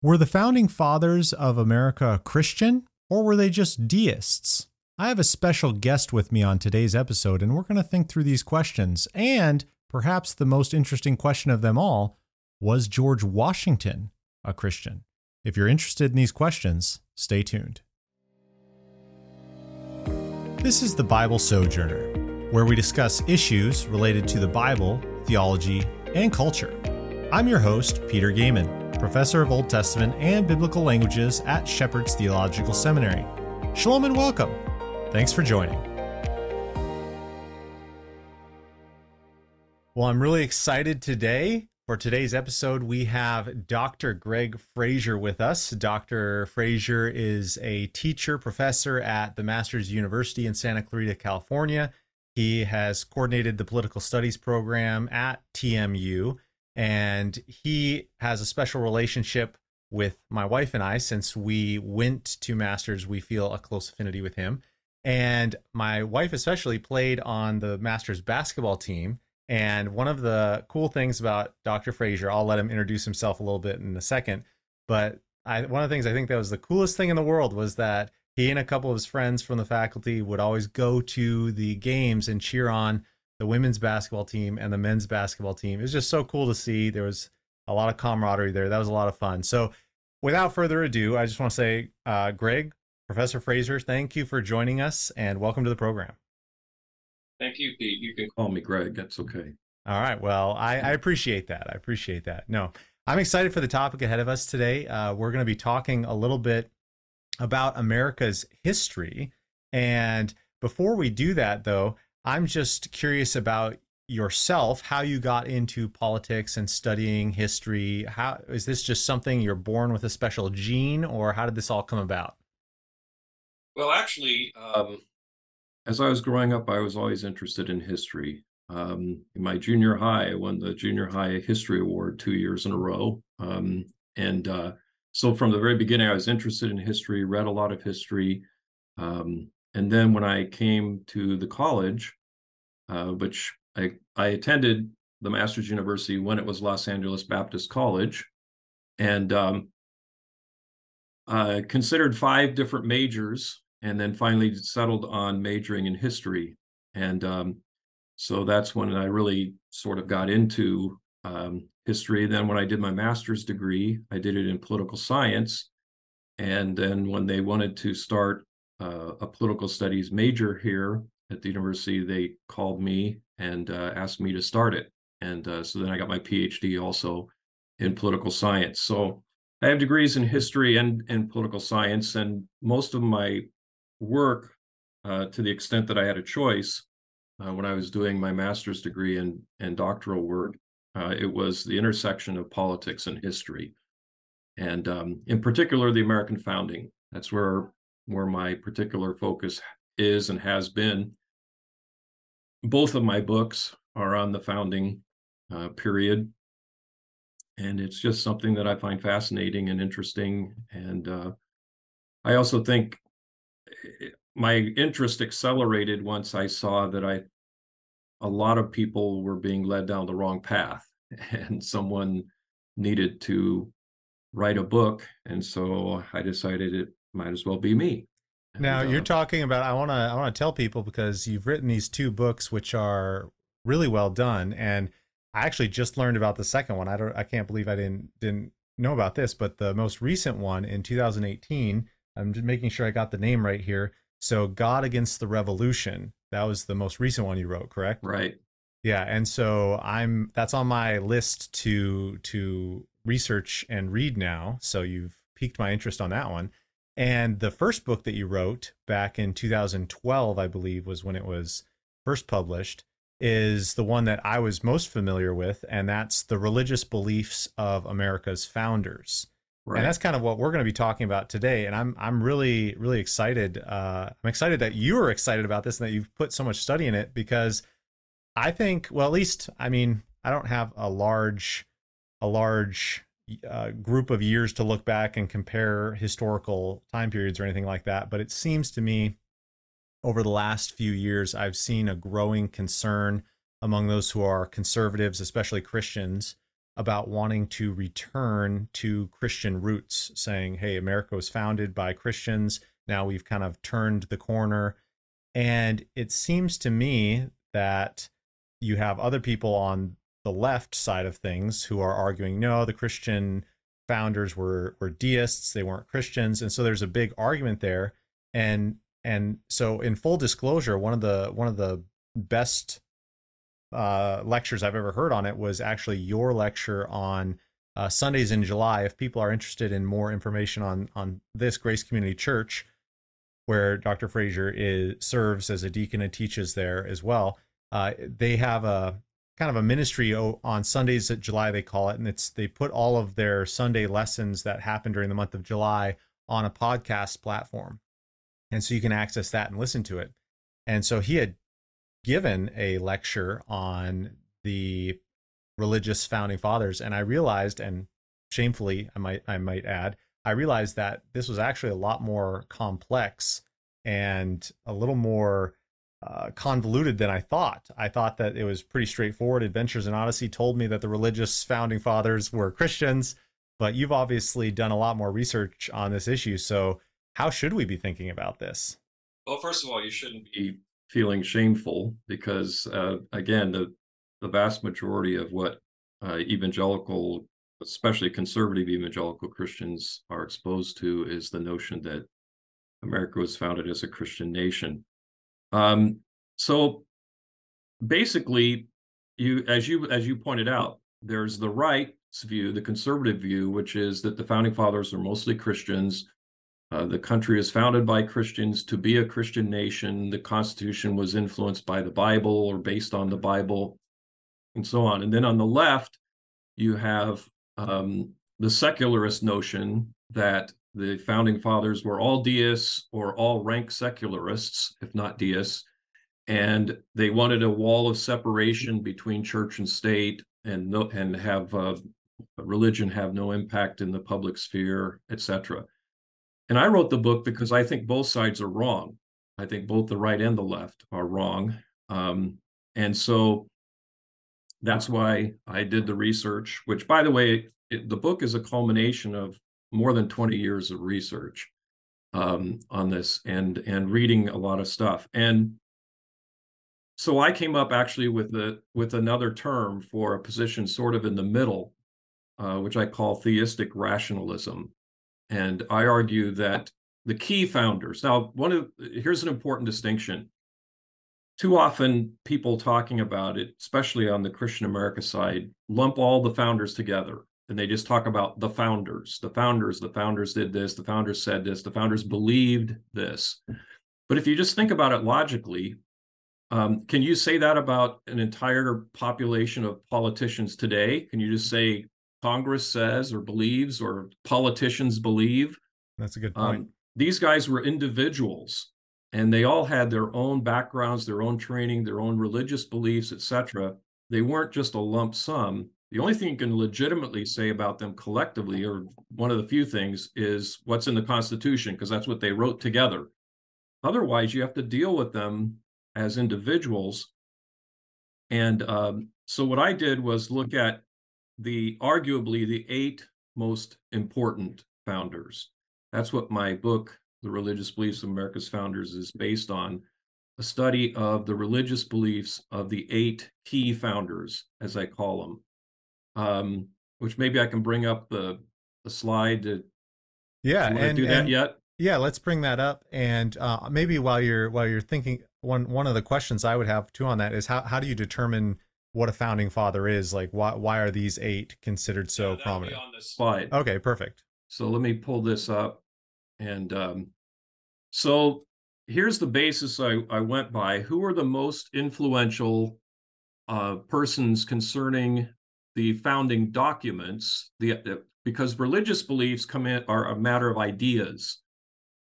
Were the founding fathers of America Christian or were they just deists? I have a special guest with me on today's episode, and we're going to think through these questions. And perhaps the most interesting question of them all was George Washington a Christian? If you're interested in these questions, stay tuned. This is the Bible Sojourner, where we discuss issues related to the Bible, theology, and culture. I'm your host, Peter Goeman, professor of Old Testament and Biblical Languages at Shepherd's Theological Seminary. Shalom and welcome. Thanks for joining. Well, I'm really excited today. For today's episode, we have Dr. Gregg Frazer with us. Dr. Frazer is a teacher, professor at the Masters University in Santa Clarita, California. He has coordinated the political studies program at TMU and he has a special relationship with my wife and I since we went to Masters. We feel a close affinity with him. And my wife, especially, played on the Masters basketball team. And one of the cool things about Dr. Frazer, I'll let him introduce himself a little bit in a second. But I, one of the things I think that was the coolest thing in the world was that he and a couple of his friends from the faculty would always go to the games and cheer on the women's basketball team and the men's basketball team. It was just so cool to see. There was a lot of camaraderie there. That was a lot of fun. So, without further ado, I just want to say, uh, Gregg, Professor Frazer, thank you for joining us and welcome to the program. Thank you, Pete. You can call me Gregg. That's okay. All right. Well, I, I appreciate that. I appreciate that. No, I'm excited for the topic ahead of us today. Uh, we're going to be talking a little bit about America's history. And before we do that, though, I'm just curious about yourself, how you got into politics and studying history. How is this just something you're born with a special gene, or how did this all come about? Well, actually, um, as I was growing up, I was always interested in history. Um, in my junior high, I won the junior high history award two years in a row. Um, and uh, so from the very beginning, I was interested in history, read a lot of history. Um, and then when I came to the college, uh, which I, I attended the Masters University when it was Los Angeles Baptist College, and um, I considered five different majors, and then finally settled on majoring in history. And um, so that's when I really sort of got into um, history. Then when I did my master's degree, I did it in political science. And then when they wanted to start uh, a political studies major here, at the university, they called me and uh, asked me to start it. And uh, so then I got my PhD also in political science. So I have degrees in history and, and political science, and most of my work, uh, to the extent that I had a choice, uh, when I was doing my master's degree and, and doctoral work, uh, it was the intersection of politics and history. And um, in particular, the American founding. That's where where my particular focus is and has been. Both of my books are on the founding uh, period. And it's just something that i find fascinating and interesting. And uh, i also think eh, my interest accelerated once i saw that i a lot of people were being led down the wrong path. And someone needed to write a book. And so i decided it might as well be me now you're uh, talking about. I want to. I want to tell people because you've written these two books, which are really well done, and I actually just learned about the second one. I don't. I can't believe I didn't didn't know about this, but the most recent one in 2018. I'm just making sure I got the name right here. So, God Against the Revolution. That was the most recent one you wrote, correct? Right. Yeah, and so I'm. That's on my list to to research and read now. So you've piqued my interest on that one. And the first book that you wrote back in 2012, I believe, was when it was first published, is the one that I was most familiar with, and that's The Religious Beliefs of America's Founders. Right. And that's kind of what we're going to be talking about today. And I'm I'm really really excited. Uh, I'm excited that you are excited about this and that you've put so much study in it because I think well at least I mean I don't have a large a large uh, group of years to look back and compare historical time periods or anything like that. But it seems to me over the last few years, I've seen a growing concern among those who are conservatives, especially Christians, about wanting to return to Christian roots, saying, hey, America was founded by Christians. Now we've kind of turned the corner. And it seems to me that you have other people on the left side of things who are arguing, no, the Christian founders were were deists, they weren't Christians. And so there's a big argument there. And and so in full disclosure, one of the one of the best uh, lectures I've ever heard on it was actually your lecture on uh, Sundays in July. If people are interested in more information on on this Grace Community Church, where Dr. Frazer is serves as a deacon and teaches there as well, uh, they have a kind of a ministry on Sundays at July they call it, and it's they put all of their Sunday lessons that happen during the month of July on a podcast platform, and so you can access that and listen to it. And so he had given a lecture on the religious founding fathers and i realized and shamefully i might i might add i realized that this was actually a lot more complex and a little more uh, convoluted than i thought. I thought that it was pretty straightforward. Adventures in odyssey told me that the religious founding fathers were christians but you've obviously done a lot more research on this issue so how should we be thinking about this? Well first of all you shouldn't be feeling shameful because uh, again the the vast majority of what uh, evangelical especially conservative evangelical christians are exposed to is the notion that america was founded as a christian nation um, so basically you as you as you pointed out there's the right's view the conservative view which is that the founding fathers are mostly christians uh, the country is founded by Christians to be a Christian nation. The Constitution was influenced by the Bible or based on the Bible, and so on. And then on the left, you have um, the secularist notion that the founding fathers were all deists or all rank secularists, if not deists, and they wanted a wall of separation between church and state, and no, and have uh, religion have no impact in the public sphere, etc. And I wrote the book because I think both sides are wrong. I think both the right and the left are wrong. Um, and so that's why I did the research, which, by the way, it, the book is a culmination of more than 20 years of research um, on this and and reading a lot of stuff. And so I came up actually with the with another term for a position sort of in the middle, uh, which I call theistic rationalism. And I argue that the key founders, now, one of here's an important distinction. Too often, people talking about it, especially on the Christian America side, lump all the founders together and they just talk about the founders. The founders, the founders did this, the founders said this, the founders believed this. But if you just think about it logically, um, can you say that about an entire population of politicians today? Can you just say Congress says or believes or politicians believe. That's a good point. Um, these guys were individuals and they all had their own backgrounds, their own training, their own religious beliefs, etc. They weren't just a lump sum. The only thing you can legitimately say about them collectively, or one of the few things, is what's in the Constitution, because that's what they wrote together. Otherwise, you have to deal with them as individuals. And um, so, what I did was look at the arguably the eight most important founders. That's what my book, The Religious Beliefs of America's Founders, is based on a study of the religious beliefs of the eight key founders, as I call them. Um, which maybe I can bring up the the slide to yeah and do that and, yet. yeah let's bring that up and uh, maybe while you're while you're thinking one one of the questions I would have too on that is how how do you determine what a founding father is? Like why why are these eight considered so yeah, prominent? on this slide. Okay perfect. So let me pull this up and um, so here's the basis I, I went by. Who are the most influential uh, persons concerning the founding documents the, the because religious beliefs come in are a matter of ideas.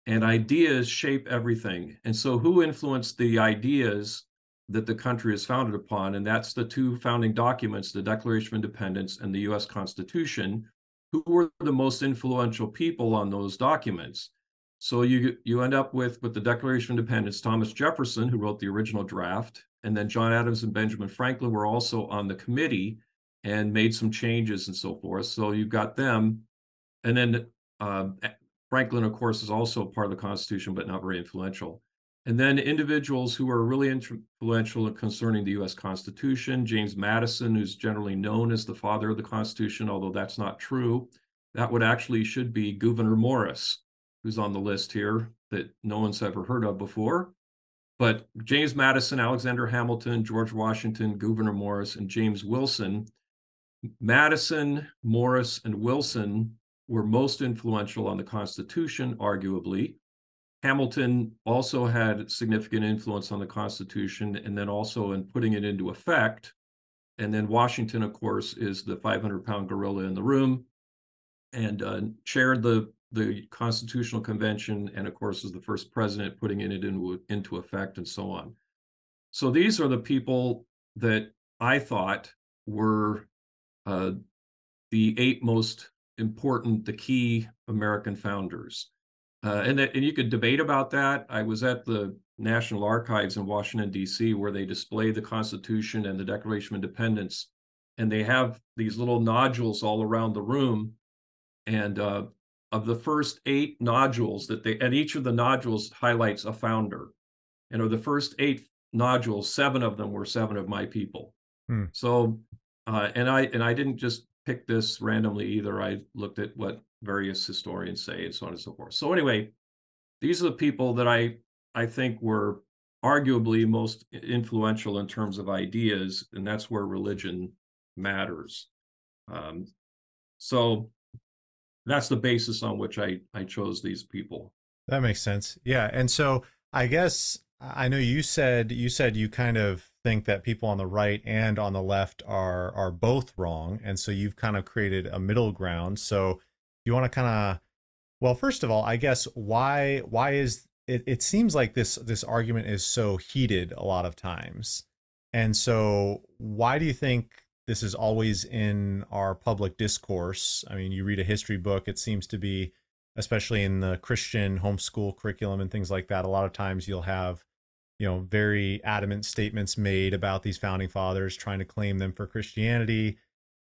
And ideas shape everything. And so who influenced the ideas that the country is founded upon, and that's the two founding documents, the Declaration of Independence and the US Constitution, who were the most influential people on those documents. So you you end up with with the Declaration of Independence, Thomas Jefferson, who wrote the original draft, and then John Adams and Benjamin Franklin were also on the committee and made some changes and so forth. So you've got them. And then uh, Franklin, of course, is also part of the Constitution, but not very influential. And then individuals who are really influential concerning the US Constitution, James Madison, who's generally known as the father of the Constitution, although that's not true. That would actually should be Gouverneur Morris, who's on the list here that no one's ever heard of before. But James Madison, Alexander Hamilton, George Washington, Gouverneur Morris, and James Wilson. Madison, Morris, and Wilson were most influential on the Constitution, arguably. Hamilton also had significant influence on the Constitution and then also in putting it into effect. And then Washington, of course, is the 500 pound gorilla in the room and uh, chaired the, the Constitutional Convention and, of course, is the first president putting it into, into effect and so on. So these are the people that I thought were uh, the eight most important, the key American founders. Uh, and that, and you could debate about that. I was at the National Archives in Washington D.C. where they display the Constitution and the Declaration of Independence, and they have these little nodules all around the room. And uh, of the first eight nodules that they, and each of the nodules highlights a founder. And of the first eight nodules, seven of them were seven of my people. Hmm. So, uh, and I and I didn't just pick this randomly either. I looked at what various historians say and so on and so forth. So anyway, these are the people that I I think were arguably most influential in terms of ideas, and that's where religion matters. Um, so that's the basis on which I I chose these people. That makes sense. Yeah, and so I guess I know you said you said you kind of think that people on the right and on the left are are both wrong, and so you've kind of created a middle ground. So you want to kind of well first of all i guess why why is it, it seems like this this argument is so heated a lot of times and so why do you think this is always in our public discourse i mean you read a history book it seems to be especially in the christian homeschool curriculum and things like that a lot of times you'll have you know very adamant statements made about these founding fathers trying to claim them for christianity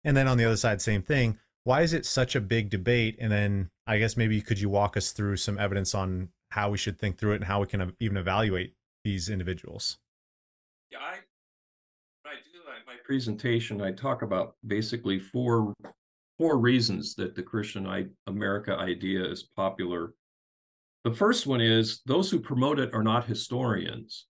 and then on the other side same thing why is it such a big debate? And then I guess maybe could you walk us through some evidence on how we should think through it and how we can even evaluate these individuals? Yeah, I, I do my presentation. I talk about basically four four reasons that the Christian I, America idea is popular. The first one is those who promote it are not historians.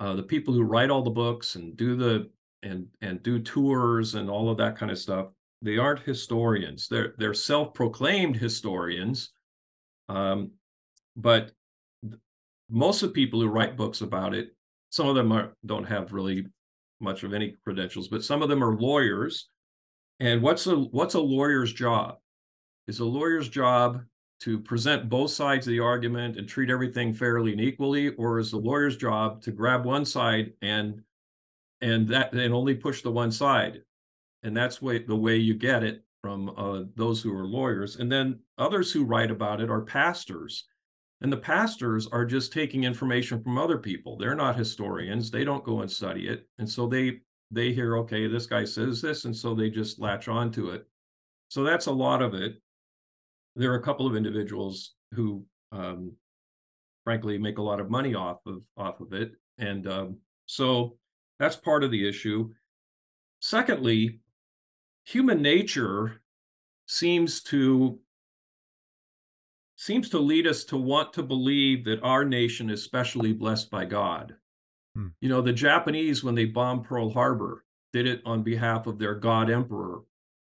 Uh, the people who write all the books and do the and and do tours and all of that kind of stuff they aren't historians. They're they're self-proclaimed historians, um, but most of the people who write books about it, some of them are, don't have really much of any credentials, but some of them are lawyers. And what's a what's a lawyer's job? Is a lawyer's job to present both sides of the argument and treat everything fairly and equally, or is the lawyer's job to grab one side and and that and only push the one side? and that's way, the way you get it from uh, those who are lawyers. And then others who write about it are pastors. And the pastors are just taking information from other people. They're not historians. They don't go and study it. And so they they hear, okay, this guy says this, and so they just latch on to it. So that's a lot of it. There are a couple of individuals who, um, frankly, make a lot of money off of off of it, and um, so that's part of the issue. Secondly, human nature seems to seems to lead us to want to believe that our nation is specially blessed by God. Hmm. You know, the Japanese when they bombed Pearl Harbor did it on behalf of their god emperor.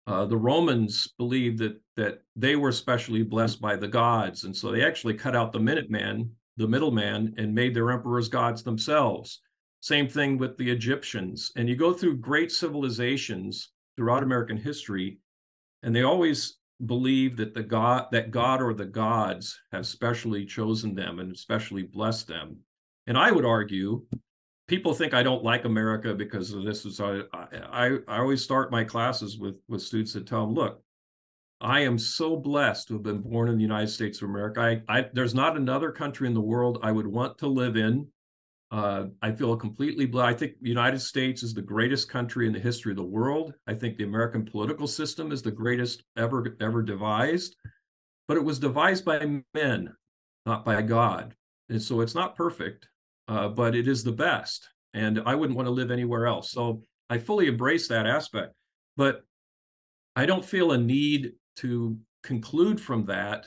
Uh, the Romans believed that that they were specially blessed by the gods, and so they actually cut out the Minuteman, the middleman, and made their emperors gods themselves. Same thing with the Egyptians. And you go through great civilizations throughout American history, and they always believe that the God that God or the gods have specially chosen them and especially blessed them. And I would argue, people think I don't like America because of this. Is I, I I always start my classes with with students that tell them, look, I am so blessed to have been born in the United States of America. I, I there's not another country in the world I would want to live in. Uh, I feel completely blessed. I think the United States is the greatest country in the history of the world. I think the American political system is the greatest ever ever devised, but it was devised by men, not by God. And so it's not perfect, uh, but it is the best. And I wouldn't want to live anywhere else. So I fully embrace that aspect. But I don't feel a need to conclude from that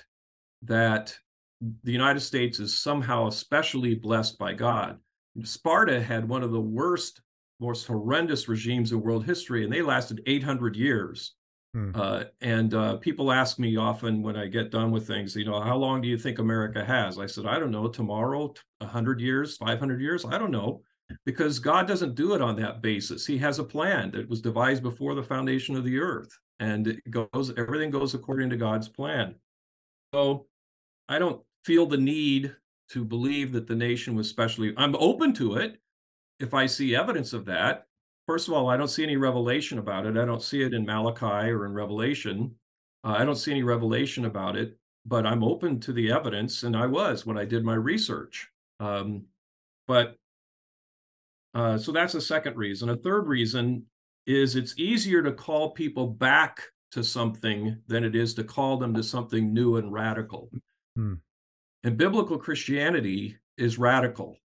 that the United States is somehow especially blessed by God. Sparta had one of the worst, most horrendous regimes in world history, and they lasted 800 years. Hmm. Uh, and uh, people ask me often when I get done with things, you know, how long do you think America has? I said, I don't know, tomorrow, 100 years, 500 years, I don't know, because God doesn't do it on that basis. He has a plan that was devised before the foundation of the earth, and it goes, everything goes according to God's plan. So I don't feel the need to believe that the nation was specially, I'm open to it if I see evidence of that. First of all, I don't see any revelation about it. I don't see it in Malachi or in Revelation. Uh, I don't see any revelation about it, but I'm open to the evidence, and I was when I did my research. Um, but uh, so that's a second reason. A third reason is it's easier to call people back to something than it is to call them to something new and radical. Hmm. And biblical Christianity is radical.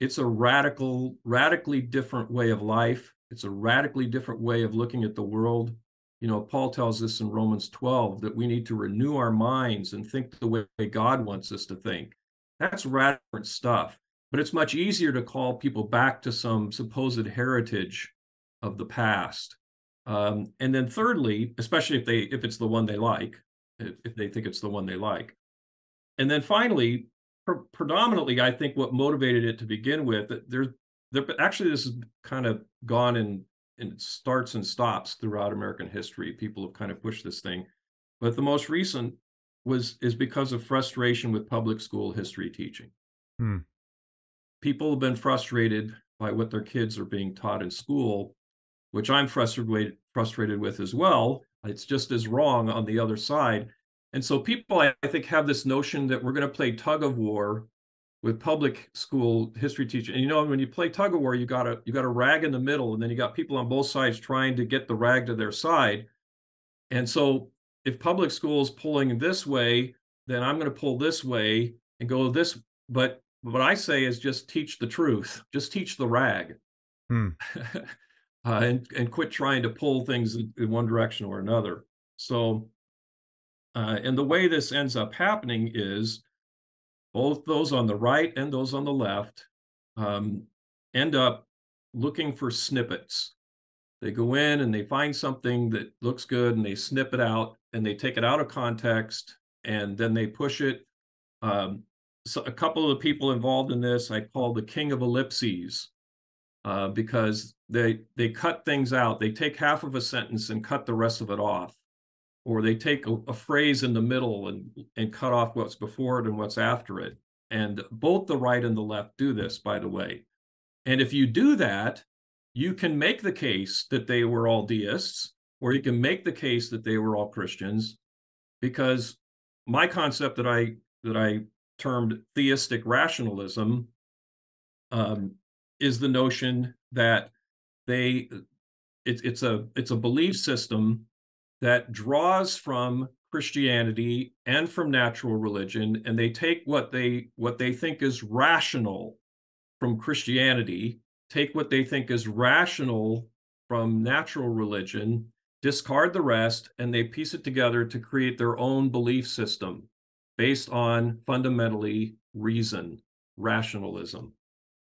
It's a radical, radically different way of life. It's a radically different way of looking at the world. You know, Paul tells us in Romans 12 that we need to renew our minds and think the way God wants us to think. That's radical stuff. But it's much easier to call people back to some supposed heritage of the past. Um, and then thirdly, especially if they if it's the one they like, if, if they think it's the one they like, and then finally, pre- predominantly, I think what motivated it to begin with, that there's there actually this has kind of gone in in starts and stops throughout American history. People have kind of pushed this thing, but the most recent was is because of frustration with public school history teaching. Hmm. People have been frustrated by what their kids are being taught in school, which I'm frustrated frustrated with as well. It's just as wrong on the other side. And so people, I think, have this notion that we're going to play tug of war with public school history teaching. And you know, when you play tug of war, you got a you got a rag in the middle, and then you got people on both sides trying to get the rag to their side. And so, if public school is pulling this way, then I'm going to pull this way and go this. But what I say is just teach the truth. Just teach the rag. Hmm. uh, and and quit trying to pull things in one direction or another. So uh, and the way this ends up happening is both those on the right and those on the left um, end up looking for snippets. They go in and they find something that looks good and they snip it out and they take it out of context and then they push it. Um, so a couple of the people involved in this I call the king of ellipses uh, because they they cut things out. They take half of a sentence and cut the rest of it off. Or they take a, a, phrase in the middle and and cut off what's before it and what's after it. And both the right and the left do this by the way. And if you do that you can make the case that they were all deists or you can make the case that they were all christians because my concept that i that i termed theistic rationalism um, is the notion that they it, it's a it's a belief system that draws from Christianity and from natural religion, and they take what they what they think is rational from Christianity, take what they think is rational from natural religion, discard the rest, and they piece it together to create their own belief system based on fundamentally reason, rationalism.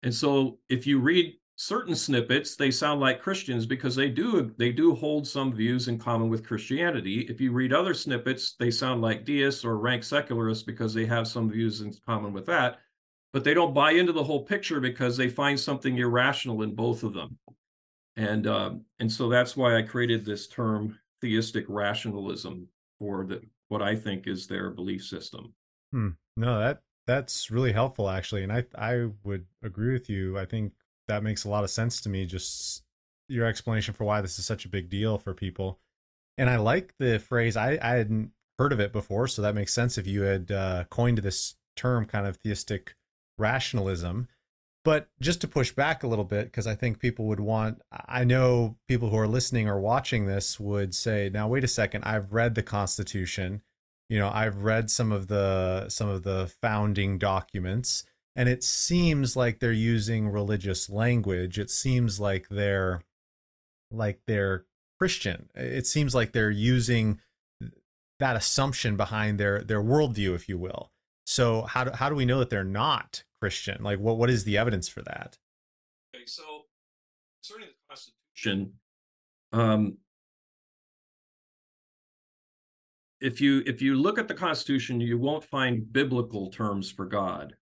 And so if you read certain snippets they sound like christians because they do they do hold some views in common with christianity. If you read other snippets they sound like deists or rank secularists because they have some views in common with that but they don't buy into the whole picture because they find something irrational in both of them. And uh, and so that's why i created this term theistic rationalism for the what i think is their belief system. Hmm. no that that's really helpful actually and i i would agree with you i think that makes a lot of sense to me. Just your explanation for why this is such a big deal for people. And I like the phrase. I, I hadn't heard of it before, so that makes sense if you had uh, coined this term, kind of theistic rationalism. But just to push back a little bit, because I think people would want, I know people who are listening or watching this would say, now, wait a second, I've read the Constitution. You know, I've read some of the some of the founding documents, and it seems like they're using religious language. It seems like they're like they're Christian. It seems like they're using that assumption behind their their worldview, if you will. So how do how do we know that they're not Christian? Like what what is the evidence for that? Okay, so concerning the Constitution, um, if you if you look at the Constitution, you won't find biblical terms for God.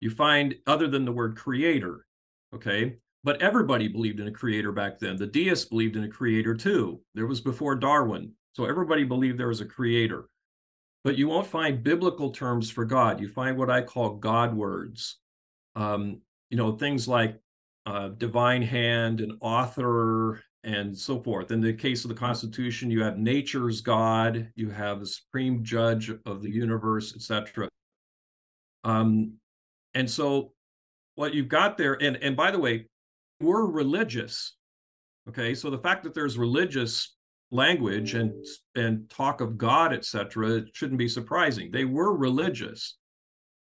You find other than the word creator, okay? But everybody believed in a creator back then. The deists believed in a creator too. There was before Darwin. So everybody believed there was a creator. But you won't find biblical terms for God. You find what I call God words. Um, you know, things like uh, divine hand and author and so forth. In the case of the Constitution, you have nature's God, you have the supreme judge of the universe, etc. Um, and so what you've got there, and and by the way, we're religious. Okay, so the fact that there's religious language and and talk of God, etc., shouldn't be surprising. They were religious,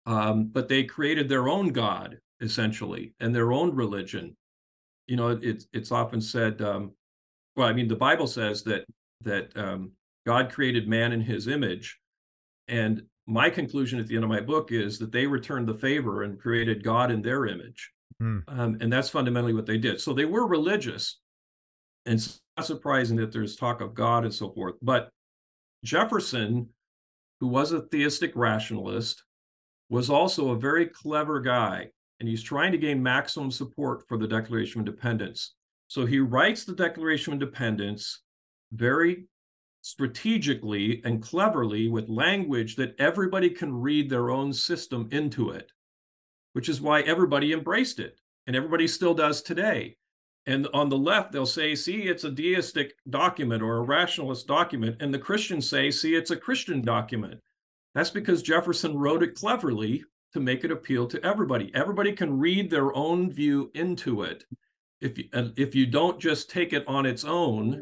um, but they created their own God essentially and their own religion. You know, it's it's often said. Um, well, I mean, the Bible says that that um, God created man in His image, and my conclusion at the end of my book is that they returned the favor and created God in their image. Hmm. Um, and that's fundamentally what they did. So they were religious. And it's not surprising that there's talk of God and so forth. But Jefferson, who was a theistic rationalist, was also a very clever guy. And he's trying to gain maximum support for the Declaration of Independence. So he writes the Declaration of Independence very strategically and cleverly with language that everybody can read their own system into it which is why everybody embraced it and everybody still does today. And on the left, they'll say, see, it's a deistic document or a rationalist document. And the Christians say, see, it's a Christian document. That's because Jefferson wrote it cleverly to make it appeal to everybody. Everybody can read their own view into it. If you, if you don't just take it on its own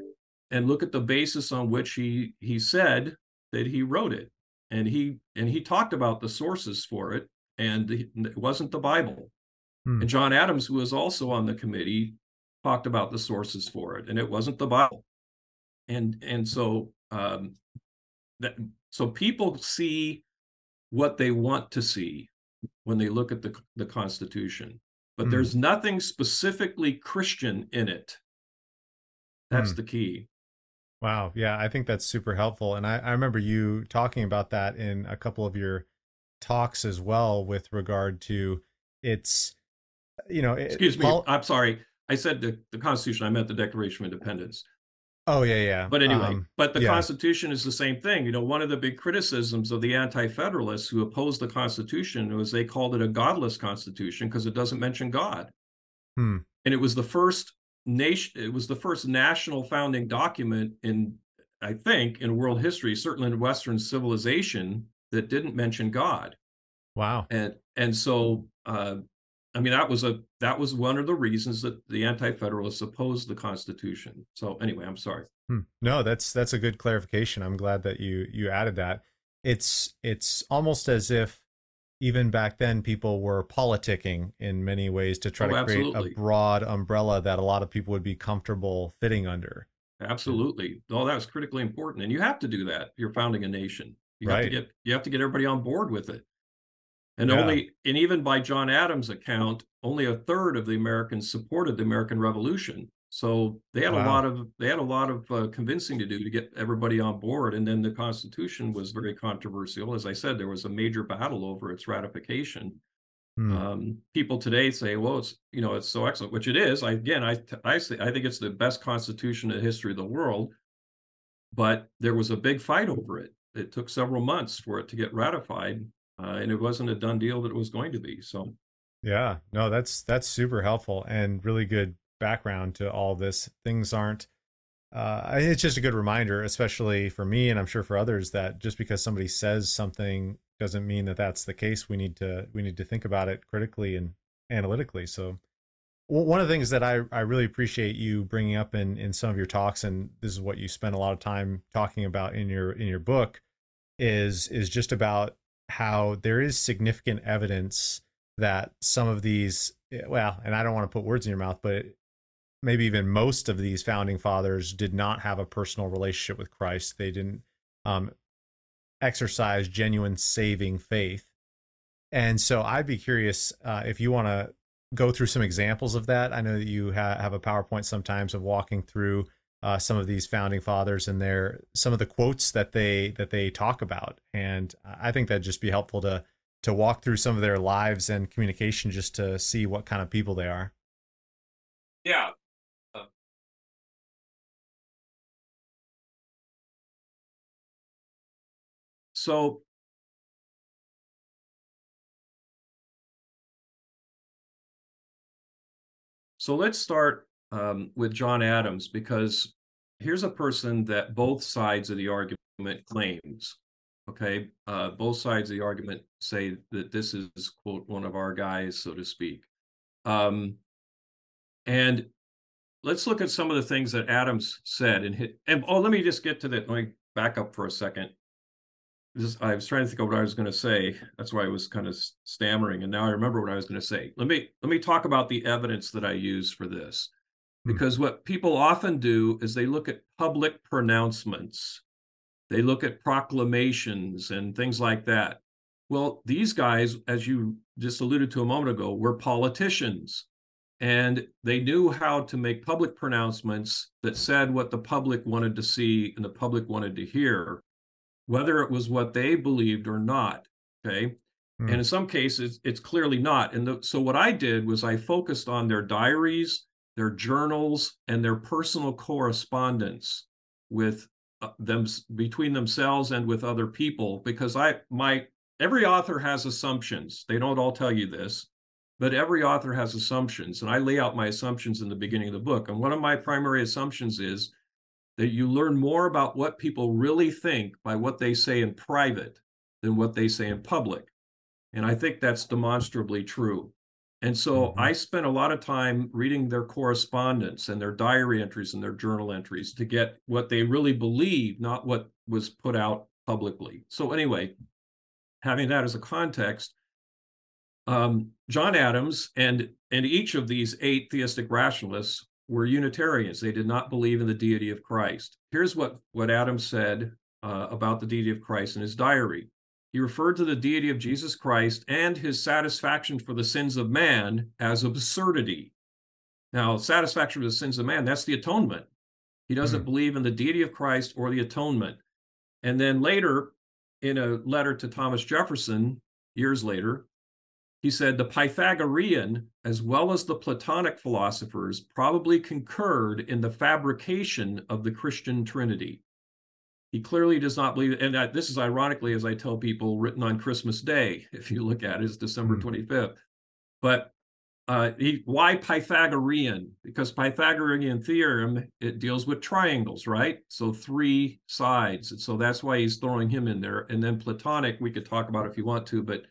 and look at the basis on which he he said that he wrote it, and he and he talked about the sources for it, and it wasn't the Bible. Hmm. And John Adams, who was also on the committee, talked about the sources for it, and it wasn't the Bible. And and so um, that so people see what they want to see when they look at the the Constitution, but hmm. there's nothing specifically Christian in it. That's hmm. the key. Wow. Yeah, I think that's super helpful. And I, I remember you talking about that in a couple of your talks as well with regard to its you know excuse me i'm sorry i said the, the constitution i meant the declaration of independence oh yeah yeah but anyway um, but the yeah. constitution is the same thing you know one of the big criticisms of the anti-federalists who opposed the constitution was they called it a godless constitution because it doesn't mention god hmm. and it was the first nation it was the first national founding document in i think in world history certainly in western civilization that didn't mention God. Wow. And and so uh, I mean that was a that was one of the reasons that the anti-federalists opposed the Constitution. So anyway, I'm sorry. Hmm. No, that's that's a good clarification. I'm glad that you you added that. It's it's almost as if even back then people were politicking in many ways to try oh, to create absolutely. a broad umbrella that a lot of people would be comfortable fitting under. Absolutely. Oh, that was critically important. And you have to do that. You're founding a nation. You right. have to get you have to get everybody on board with it. And yeah. only and even by John Adams' account, only a third of the Americans supported the American Revolution. So they had wow. a lot of they had a lot of uh, convincing to do to get everybody on board. And then the Constitution was very controversial. As I said, there was a major battle over its ratification. Hmm. Um, people today say, "Well, it's you know it's so excellent," which it is. I, again, I I say I think it's the best Constitution in the history of the world. But there was a big fight over it it took several months for it to get ratified, uh, and it wasn't a done deal that it was going to be. So, yeah, no, that's that's super helpful and really good background to all this. Things aren't. Uh, it's just a good reminder, especially for me, and I'm sure for others, that just because somebody says something doesn't mean that that's the case. We need to we need to think about it critically and analytically. So one of the things that I, I really appreciate you bringing up in, in some of your talks, and this is what you spend a lot of time talking about in your in your book, is is just about how there is significant evidence that some of these well, and I don't want to put words in your mouth, but maybe even most of these founding fathers did not have a personal relationship with Christ. They didn't um, exercise genuine saving faith. And so I'd be curious uh, if you want to go through some examples of that. I know that you ha- have a PowerPoint sometimes of walking through uh, some of these founding fathers and their some of the quotes that they that they talk about, and I think that'd just be helpful to to walk through some of their lives and communication just to see what kind of people they are. Yeah. so So let's start um, with John Adams because here's a person that both sides of the argument claims. Okay, uh, both sides of the argument say that this is quote one of our guys, so to speak. Um, and let's look at some of the things that Adams said. And hit, and oh, let me just get to that. Let me back up for a second. Just, I was trying to think of what I was going to say. That's why I was kind of stammering, and now I remember what I was going to say. Let me let me talk about the evidence that I use for this. Because what people often do is they look at public pronouncements, they look at proclamations and things like that. Well, these guys, as you just alluded to a moment ago, were politicians, and they knew how to make public pronouncements that said what the public wanted to see and the public wanted to hear whether it was what they believed or not. Okay. Hmm. And in some cases, it's clearly not. And the, so what I did was I focused on their diaries, their journals, and their personal correspondence with uh, them between themselves and with other people because I my every author has assumptions. They don't all tell you this, but every author has assumptions and I lay out my assumptions in the beginning of the book. And one of my primary assumptions is that you learn more about what people really think by what they say in private than what they say in public. And I think that's demonstrably true. And so mm-hmm. I spent a lot of time reading their correspondence and their diary entries and their journal entries to get what they really believed, not what was put out publicly. So, anyway, having that as a context, um, John Adams and and each of these eight theistic rationalists were Unitarians. They did not believe in the deity of Christ. Here's what, what Adam said uh, about the deity of Christ in his diary. He referred to the deity of Jesus Christ and his satisfaction for the sins of man as absurdity. Now, satisfaction for the sins of man, that's the atonement. He doesn't mm-hmm. believe in the deity of Christ or the atonement. And then later, in a letter to Thomas Jefferson, years later, he said the Pythagorean, as well as the Platonic philosophers, probably concurred in the fabrication of the Christian Trinity. He clearly does not believe, and this is ironically, as I tell people, written on Christmas Day. If you look at it, it's December 25th. Hmm. But uh, he, why Pythagorean? Because Pythagorean theorem it deals with triangles, right? So three sides, and so that's why he's throwing him in there. And then Platonic, we could talk about if you want to, but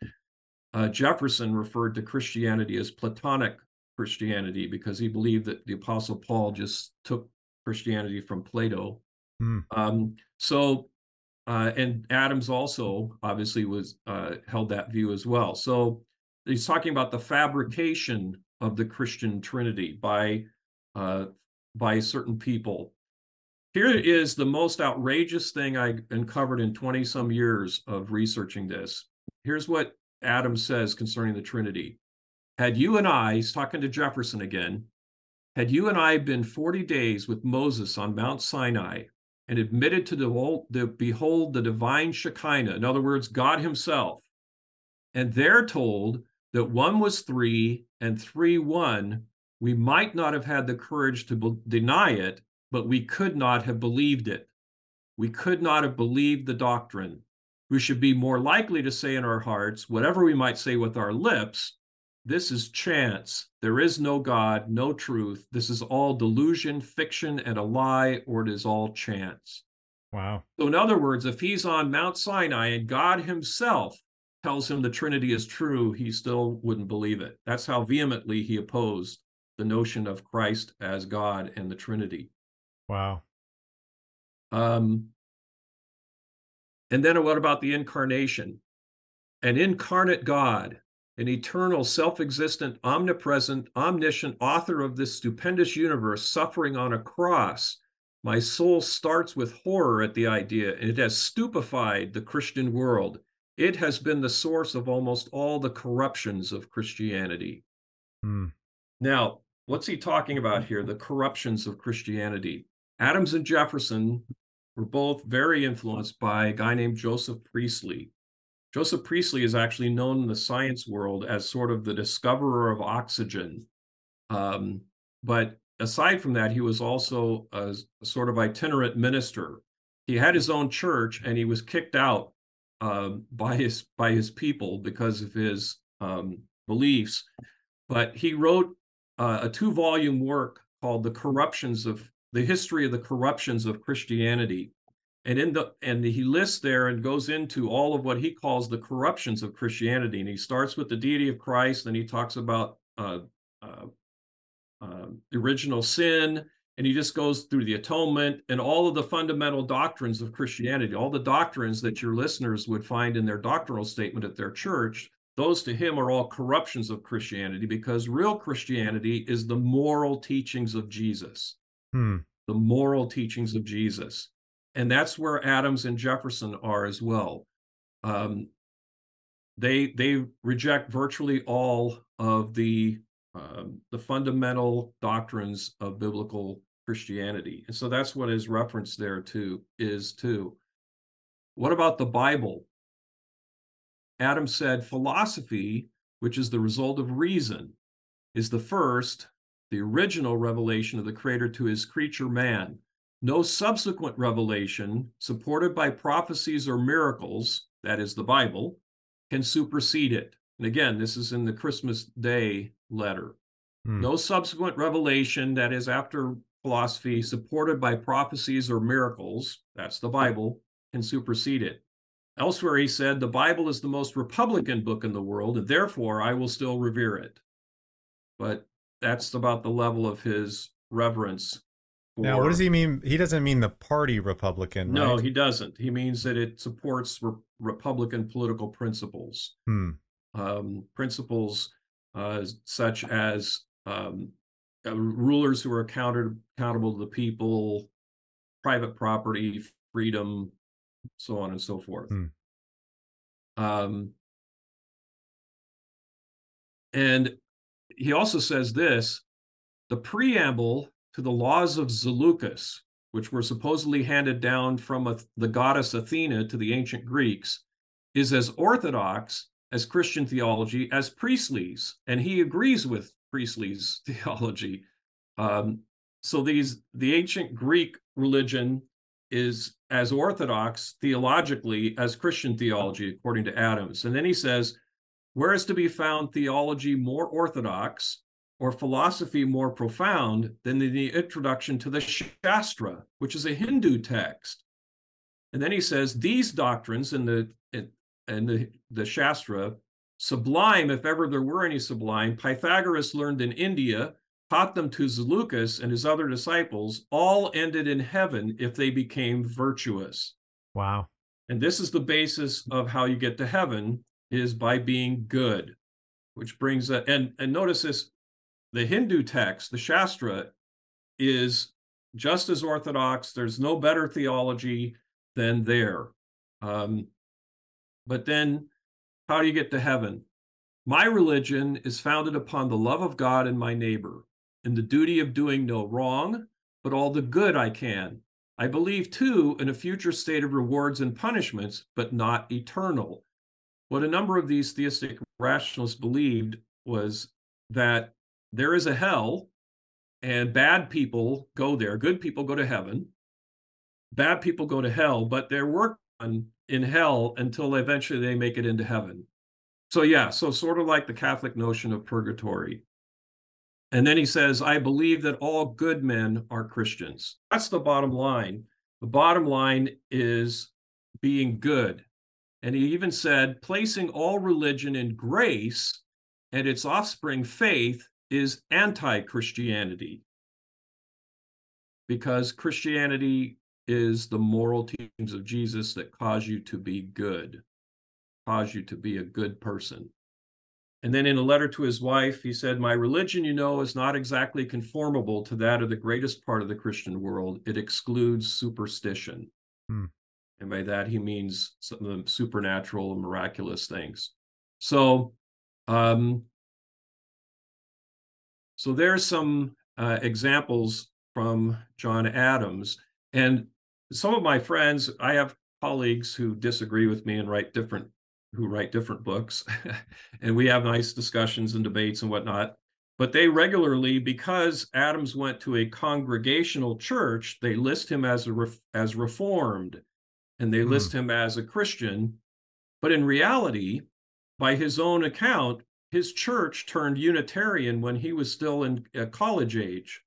uh, Jefferson referred to Christianity as Platonic Christianity because he believed that the Apostle Paul just took Christianity from Plato. Mm. Um, so, uh, and Adams also obviously was uh, held that view as well. So he's talking about the fabrication of the Christian Trinity by uh, by certain people. Here is the most outrageous thing I uncovered in 20 some years of researching this. Here's what Adams says concerning the Trinity. Had you and I, he's talking to Jefferson again, had you and I been 40 days with Moses on Mount Sinai and admitted to the, the behold the divine Shekinah, in other words, God Himself, and they're told that one was three and three one, we might not have had the courage to be- deny it, but we could not have believed it. We could not have believed the doctrine. We should be more likely to say in our hearts, whatever we might say with our lips, this is chance. There is no God, no truth. This is all delusion, fiction, and a lie, or it is all chance. Wow. So, in other words, if he's on Mount Sinai and God himself tells him the Trinity is true, he still wouldn't believe it. That's how vehemently he opposed the notion of Christ as God and the Trinity. Wow. Um, and then what about the incarnation? An incarnate God, an eternal, self existent, omnipresent, omniscient author of this stupendous universe suffering on a cross. My soul starts with horror at the idea, and it has stupefied the Christian world. It has been the source of almost all the corruptions of Christianity. Hmm. Now, what's he talking about here? The corruptions of Christianity. Adams and Jefferson were both very influenced by a guy named Joseph Priestley. Joseph Priestley is actually known in the science world as sort of the discoverer of oxygen. Um, but aside from that, he was also a, a, sort of itinerant minister. He had his own church, and he was kicked out uh, by his by his people because of his um, beliefs. But he wrote uh, a two volume work called "The Corruptions of the History of the Corruptions of Christianity," and in the and he lists there and goes into all of what he calls the corruptions of Christianity, and he starts with the deity of Christ, then he talks about uh, uh, uh, original sin, and he just goes through the atonement and all of the fundamental doctrines of Christianity, all the doctrines that your listeners would find in their doctrinal statement at their church. Those to him are all corruptions of Christianity because real Christianity is the moral teachings of Jesus. Hmm. The moral teachings of Jesus and that's where Adams and Jefferson are as well. Um, they they reject virtually all of the um, the fundamental doctrines of biblical Christianity, and so that's what is referenced there too. Is too. What about the Bible? Adam said philosophy, which is the result of reason, is the first, the original revelation of the Creator to his creature man no subsequent revelation supported by prophecies or miracles, that is the Bible, can supersede it. And again, this is in the Christmas Day letter. Hmm. No subsequent revelation, that is after philosophy, supported by prophecies or miracles, that's the Bible, can supersede it. Elsewhere, he said, The Bible is the most Republican book in the world, and therefore I will still revere it. But that's about the level of his reverence now, what does he mean? He doesn't mean the party Republican. No, right? he doesn't. He means that it supports re- Republican political principles, hmm. um, principles uh, such as um, uh, rulers who are accounted, accountable to the people, private property, freedom, so on and so forth. Hmm. Um, and he also says this the preamble to the laws of Zaleucus, which were supposedly handed down from the goddess Athena to the ancient Greeks, is as orthodox as Christian theology as Priestley's, and he agrees with Priestley's theology. Um, so these the ancient Greek religion is as orthodox theologically as Christian theology, according to Adams. And then he says, where is to be found theology more orthodox or philosophy more profound than the introduction to the Shastra, which is a Hindu text. And then he says these doctrines in the in the, the Shastra, sublime, if ever there were any sublime, Pythagoras learned in India, taught them to Zaleucus and his other disciples, all ended in heaven if they became virtuous. Wow. And this is the basis of how you get to heaven is by being good, which brings a, and and notice this the Hindu text, the Shastra, is just as orthodox. There's no better theology than there. Um, but then, how do you get to heaven? My religion is founded upon the love of God and my neighbor, and the duty of doing no wrong, but all the good I can. I believe too in a future state of rewards and punishments, but not eternal. What a number of these theistic rationalists believed was that there is a hell and bad people go there. Good people go to heaven. Bad people go to hell, but they're work on in hell until eventually they make it into heaven. So, yeah, so sort of like the Catholic notion of purgatory. And then he says, I believe that all good men are Christians. That's the bottom line. The bottom line is being good. And he even said, placing all religion in grace and its offspring faith is anti Christianity. Because Christianity is the moral teachings of Jesus that cause you to be good, cause you to be a good person. And then in a letter to his wife, he said, My religion, you know, is not exactly conformable to that of the greatest part of the Christian world. It excludes superstition. Hmm. And by that, he means some of the supernatural and miraculous things. So, um, so there's some uh, examples from John Adams. And some of my friends, I have colleagues who disagree with me and write different who write different books, and we have nice discussions and debates and whatnot. But they regularly, because Adams went to a congregational church, they list him as a as reformed, and they list mm. him as a Christian. But in reality, by his own account, his church turned Unitarian when he was still in college age.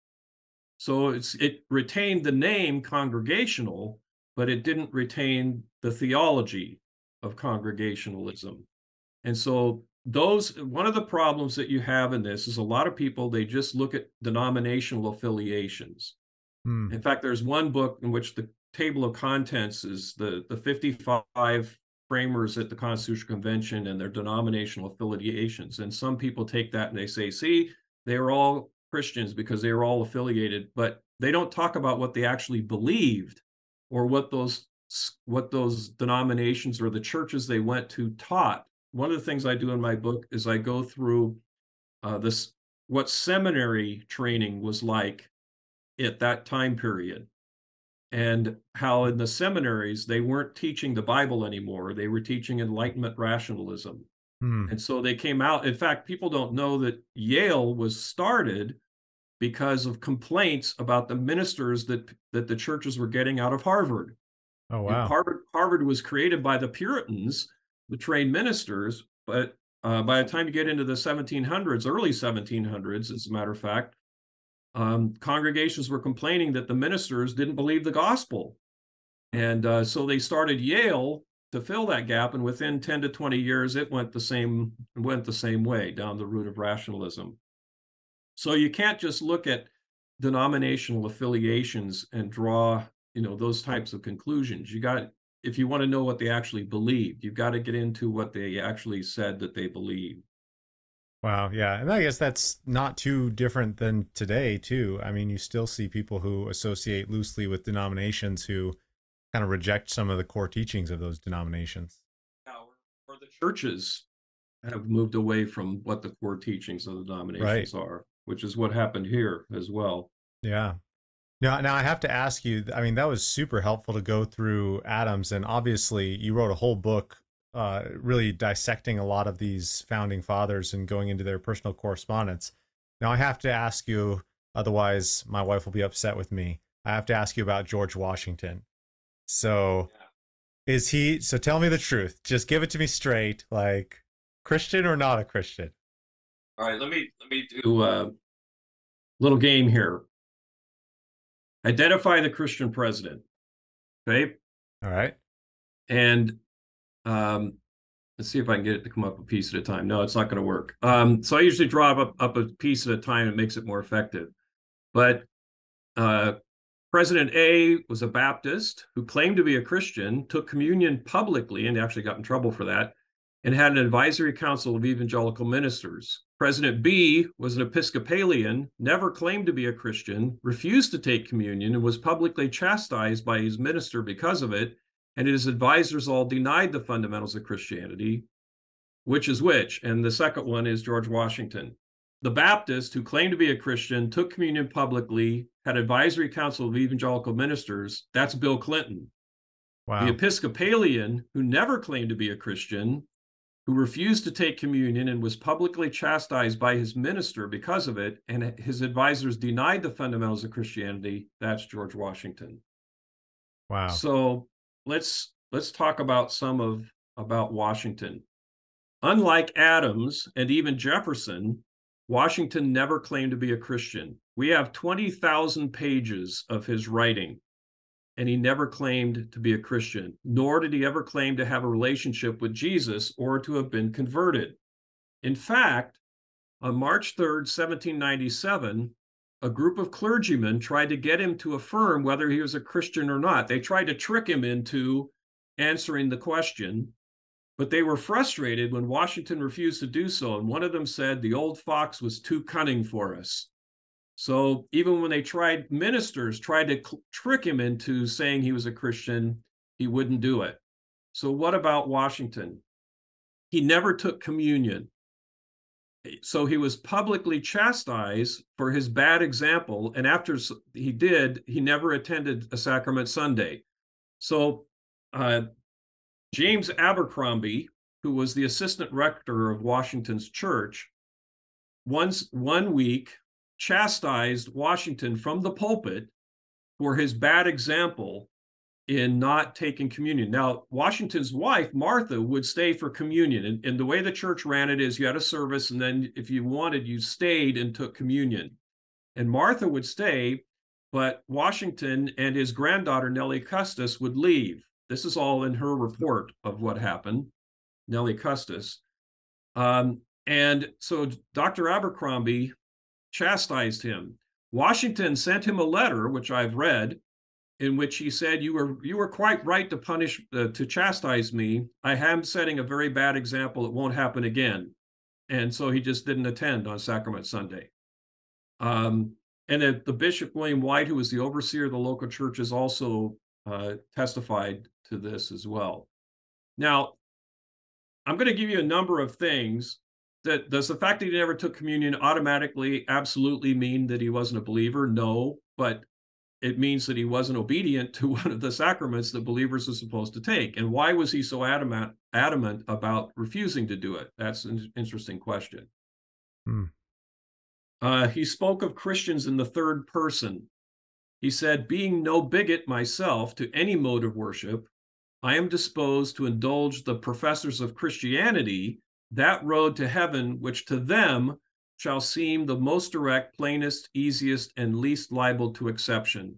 So it's it retained the name congregational, but it didn't retain the theology of congregationalism. And so those one of the problems that you have in this is a lot of people they just look at denominational affiliations. Hmm. In fact, there's one book in which the table of contents is the the 55 framers at the Constitutional Convention and their denominational affiliations. And some people take that and they say, see, they are all Christians because they are all affiliated, but they don't talk about what they actually believed or what those what those denominations or the churches they went to taught. One of the things I do in my book is I go through uh, this what seminary training was like at that time period and how in the seminaries they weren't teaching the bible anymore they were teaching enlightenment rationalism hmm. and so they came out in fact people don't know that yale was started because of complaints about the ministers that that the churches were getting out of harvard Oh wow! Harvard Harvard was created by the Puritans, the trained ministers, but uh, by the time you get into the 1700s, early 1700s, as a matter of fact, um, congregations were complaining that the ministers didn't believe the gospel, and uh, so they started Yale to fill that gap. And within 10 to 20 years, it went the same went the same way down the route of rationalism. So you can't just look at denominational affiliations and draw you know those types of conclusions you got if you want to know what they actually believed you've got to get into what they actually said that they believe wow yeah and i guess that's not too different than today too i mean you still see people who associate loosely with denominations who kind of reject some of the core teachings of those denominations or the churches have moved away from what the core teachings of the denominations right. are which is what happened here as well yeah now, now I have to ask you. I mean, that was super helpful to go through Adams, and obviously, you wrote a whole book, uh, really dissecting a lot of these founding fathers and going into their personal correspondence. Now, I have to ask you. Otherwise, my wife will be upset with me. I have to ask you about George Washington. So, is he? So, tell me the truth. Just give it to me straight. Like, Christian or not a Christian? All right. Let me let me do a little game here. Identify the Christian president. Okay. All right. And um, let's see if I can get it to come up a piece at a time. No, it's not going to work. Um, so I usually draw up, up a piece at a time. It makes it more effective. But uh, President A was a Baptist who claimed to be a Christian, took communion publicly, and actually got in trouble for that, and had an advisory council of evangelical ministers. President B was an Episcopalian, never claimed to be a Christian, refused to take communion, and was publicly chastised by his minister because of it. And his advisors all denied the fundamentals of Christianity. Which is which? And the second one is George Washington. The Baptist, who claimed to be a Christian, took communion publicly, had advisory council of evangelical ministers. That's Bill Clinton. Wow. The Episcopalian, who never claimed to be a Christian, who refused to take communion and was publicly chastised by his minister because of it, and his advisors denied the fundamentals of Christianity. That's George Washington. Wow. So let's let's talk about some of about Washington. Unlike Adams and even Jefferson, Washington never claimed to be a Christian. We have 20,000 pages of his writing. and he never claimed to be a Christian, nor did he ever claim to have a relationship with Jesus or to have been converted. In fact, on March 3rd, 1797, a group of clergymen tried to get him to affirm whether he was a Christian or not. They tried to trick him into answering the question, but they were frustrated when Washington refused to do so. And one of them said, The old fox was too cunning for us. So even when they tried, ministers tried to cl- trick him into saying he was a Christian, he wouldn't do it. So what about Washington? He never took communion so he was publicly chastised for his bad example and after he did he never attended a sacrament sunday. So uh, james abercrombie who was the assistant rector of washington's church once one week chastised washington from the pulpit for his bad example in not taking communion. Now, Washington's wife, Martha, would stay for communion. And, and, the way the church ran it is you had a service, and then if you wanted, you stayed and took communion. And Martha would stay, but Washington and his granddaughter, Nellie Custis, would leave. This is all in her report of what happened, Nellie Custis. Um, and so Dr. Abercrombie chastised him. Washington sent him a letter, which I've read, in which he said, "You were you were quite right to punish uh, to chastise me. I am setting a very bad example. It won't happen again." And so he just didn't attend on Sacrament Sunday. Um, and the, Bishop William White, who was the overseer of the local churches, also uh, testified to this as well. Now, I'm going to give you a number of things. That does the fact that he never took communion automatically absolutely mean that he wasn't a believer? No, but it means that he wasn't obedient to one of the sacraments that believers are supposed to take. And why was he so adamant adamant about refusing to do it? That's an interesting question. Hmm. Uh, he spoke of Christians in the third person. He said, Being no bigot myself to any mode of worship, I am disposed to indulge the professors of Christianity that road to heaven, which to them shall seem the most direct, plainest, easiest, and least liable to exception.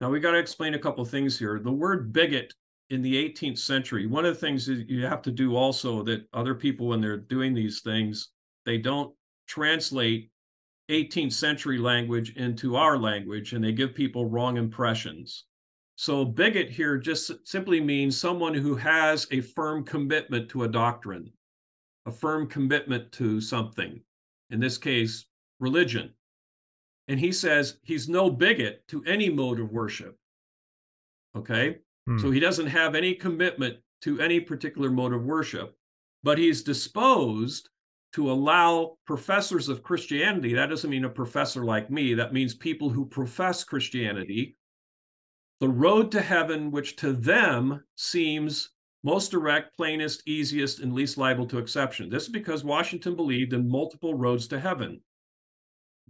Now we got to explain a couple things here. The word bigot in the 18th century, one of the things that you have to do also that other people, when they're doing these things, they don't translate 18th century language into our language and they give people wrong impressions. So, bigot here just simply means someone who has a firm commitment to a doctrine, a firm commitment to something in this case, religion. And he says he's no bigot to any mode of worship. Okay. Hmm. So he doesn't have any commitment to any particular mode of worship, but he's disposed to allow professors of Christianity. That doesn't mean a professor like me, that means people who profess Christianity. The road to heaven, which to them seems most direct, plainest, easiest, and least liable to exception. This is because Washington believed in multiple roads to heaven.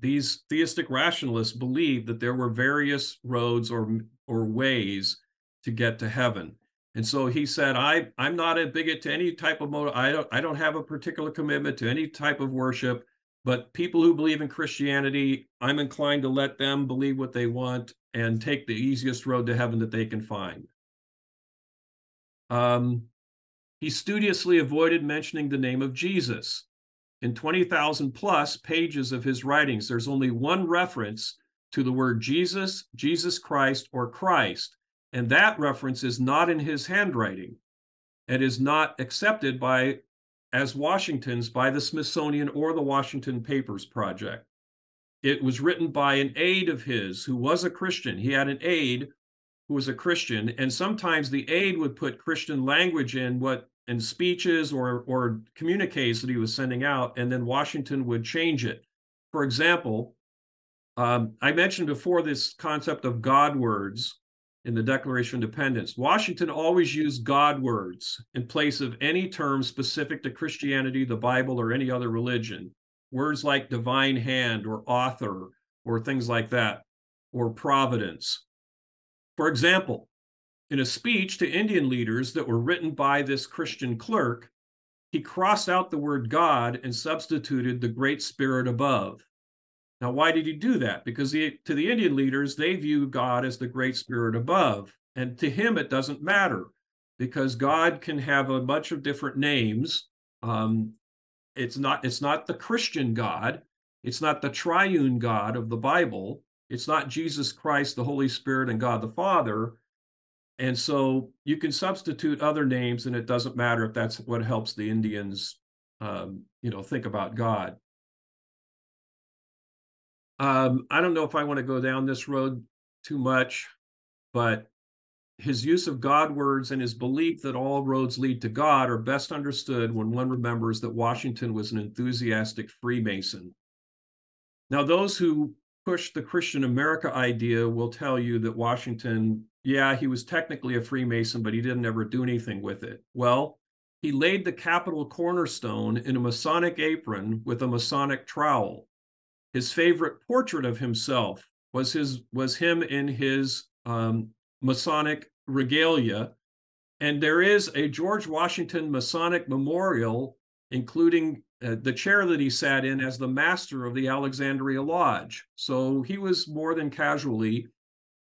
These theistic rationalists believed that there were various roads or, or ways to get to heaven. And so he said, I, I'm not a bigot to any type of motive. I don't, I don't have a particular commitment to any type of worship, but people who believe in Christianity, I'm inclined to let them believe what they want and take the easiest road to heaven that they can find. Um, he studiously avoided mentioning the name of Jesus. In 20,000 plus pages of his writings, there's only one reference to the word Jesus, Jesus Christ, or Christ. And that reference is not in his handwriting. and is not accepted by as Washington's by the Smithsonian or the Washington Papers Project. It was written by an aide of his who was a Christian. He had an aide who was a Christian, and sometimes the aide would put Christian language in what in speeches or or communiques that he was sending out, and then Washington would change it. For example, um, I mentioned before this concept of God words in the Declaration of Independence. Washington always used God words in place of any term specific to Christianity, the Bible, or any other religion. Words like divine hand or author or things like that, or providence. For example, in a speech to Indian leaders that were written by this Christian clerk, he crossed out the word God and substituted the Great Spirit above. Now, why did he do that? Because he, to the Indian leaders, they view God as the great spirit above. And to him, it doesn't matter because God can have a bunch of different names. Um, it's not it's not the Christian God. It's not the triune God of the Bible. It's not Jesus Christ, the Holy Spirit, and God the Father. And so you can substitute other names, and it doesn't matter if that's what helps the Indians, um, you know, think about God. Um, I don't know if I want to go down this road too much, but his use of God words and his belief that all roads lead to God are best understood when one remembers that Washington was an enthusiastic Freemason. Now, those who push the Christian America idea will tell you that Washington, yeah, he was technically a Freemason, but he didn't ever do anything with it. Well, he laid the Capitol cornerstone in a Masonic apron with a Masonic trowel. His favorite portrait of himself was his was him in his um, Masonic regalia, and there is a George Washington Masonic memorial, including uh, the chair that he sat in as the master of the Alexandria Lodge. So he was more than casually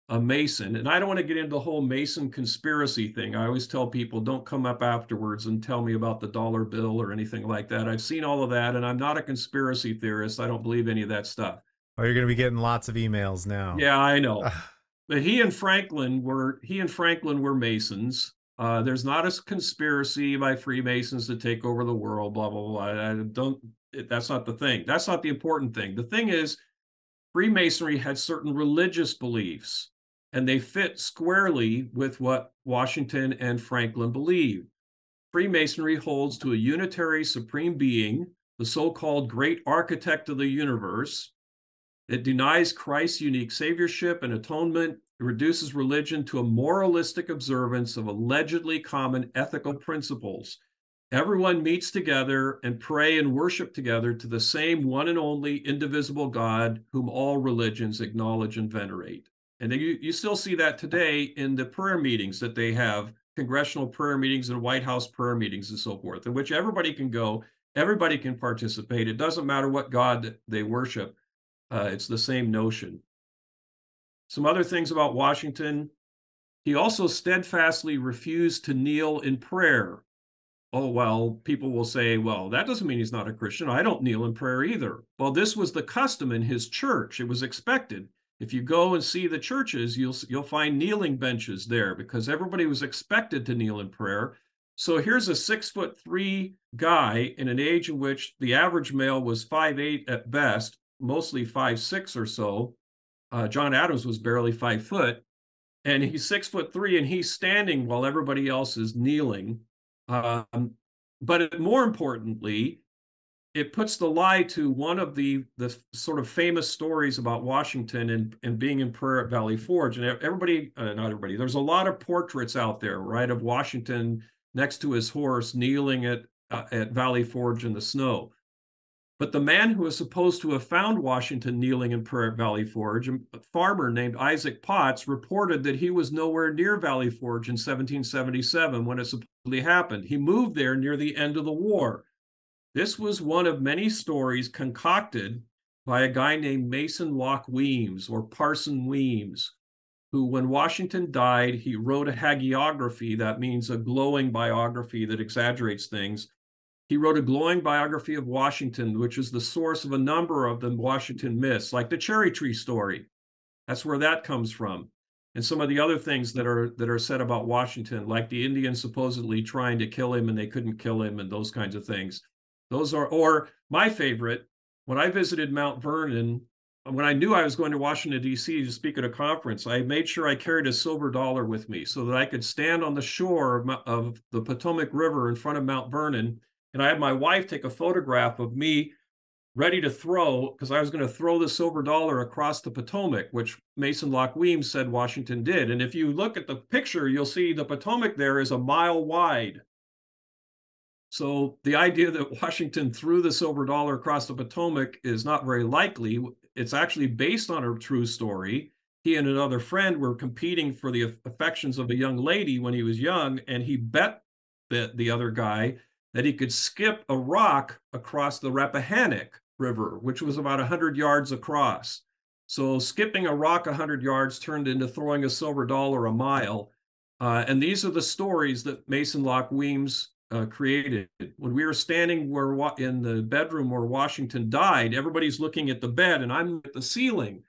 a Mason. And I don't want to get into the whole Mason conspiracy thing. I always tell people don't come up afterwards and tell me about the dollar bill or anything like that. I've seen all of that, and I'm not a conspiracy theorist. I don't believe any of that stuff. Oh, you're going to be getting lots of emails now. Yeah, I know. but he and Franklin were he and Franklin were Masons. Uh, there's not a conspiracy by Freemasons to take over the world. Blah blah blah. I, don't. That's not the thing. That's not the important thing. The thing is, Freemasonry had certain religious beliefs, and they fit squarely with what Washington and Franklin believed. Freemasonry holds to a unitary supreme being, the so-called great architect of the universe, it denies Christ's unique saviorship and atonement. It reduces religion to a moralistic observance of allegedly common ethical principles. Everyone meets together and pray and worship together to the same one and only indivisible God whom all religions acknowledge and venerate. And you, you still see that today in the prayer meetings that they have, congressional prayer meetings and White House prayer meetings and so forth, in which everybody can go, everybody can participate. It doesn't matter what God they worship. Uh, it's the same notion. Some other things about Washington. He also steadfastly refused to kneel in prayer. Oh, well, people will say, well, that doesn't mean he's not a Christian. I don't kneel in prayer either. Well, this was the custom in his church. It was expected. If you go and see the churches, you'll you'll find kneeling benches there because everybody was expected to kneel in prayer. So here's a six foot three guy in an age in which the average male was five eight at best, mostly five six or so. Uh, John Adams was barely five foot, and he's six foot three, and he's standing while everybody else is kneeling. Um, but more importantly, it puts the lie to one of the the sort of famous stories about Washington and, and being in prayer at Valley Forge. And everybody, uh, not everybody, there's a lot of portraits out there, right, of Washington next to his horse kneeling at uh, at Valley Forge in the snow. But the man who is supposed to have found Washington kneeling in prayer Valley Forge, a farmer named Isaac Potts, reported that he was nowhere near Valley Forge in 1777 when it supposedly happened. He moved there near the end of the war. This was one of many stories concocted by a guy named Mason Locke Weems or Parson Weems, who, when Washington died, he wrote a hagiography, that means a glowing biography that exaggerates things, he wrote a glowing biography of Washington, which is the source of a number of the Washington myths, like the cherry tree story. That's where that comes from. And some of the other things that are that are said about Washington, like the Indians supposedly trying to kill him and they couldn't kill him, and those kinds of things. Those are, or my favorite, when I visited Mount Vernon, when I knew I was going to Washington, D.C. to speak at a conference, I made sure I carried a silver dollar with me so that I could stand on the shore of, of the Potomac River in front of Mount Vernon and I had my wife take a photograph of me ready to throw because I was going to throw the silver dollar across the Potomac, which Mason Locke Weems said Washington did. And if you look at the picture, you'll see the Potomac there is a mile wide. So the idea that Washington threw the silver dollar across the Potomac is not very likely. It's actually based on a true story. He and another friend were competing for the affections of a young lady when he was young, and he bet the, the other guy that he could skip a rock across the Rappahannock River, which was about 100 yards across. So skipping a rock 100 yards turned into throwing a silver dollar a mile. Uh, and these are the stories that Mason Locke Weems uh, created. When we were standing where in the bedroom where Washington died, everybody's looking at the bed, and I'm at the ceiling.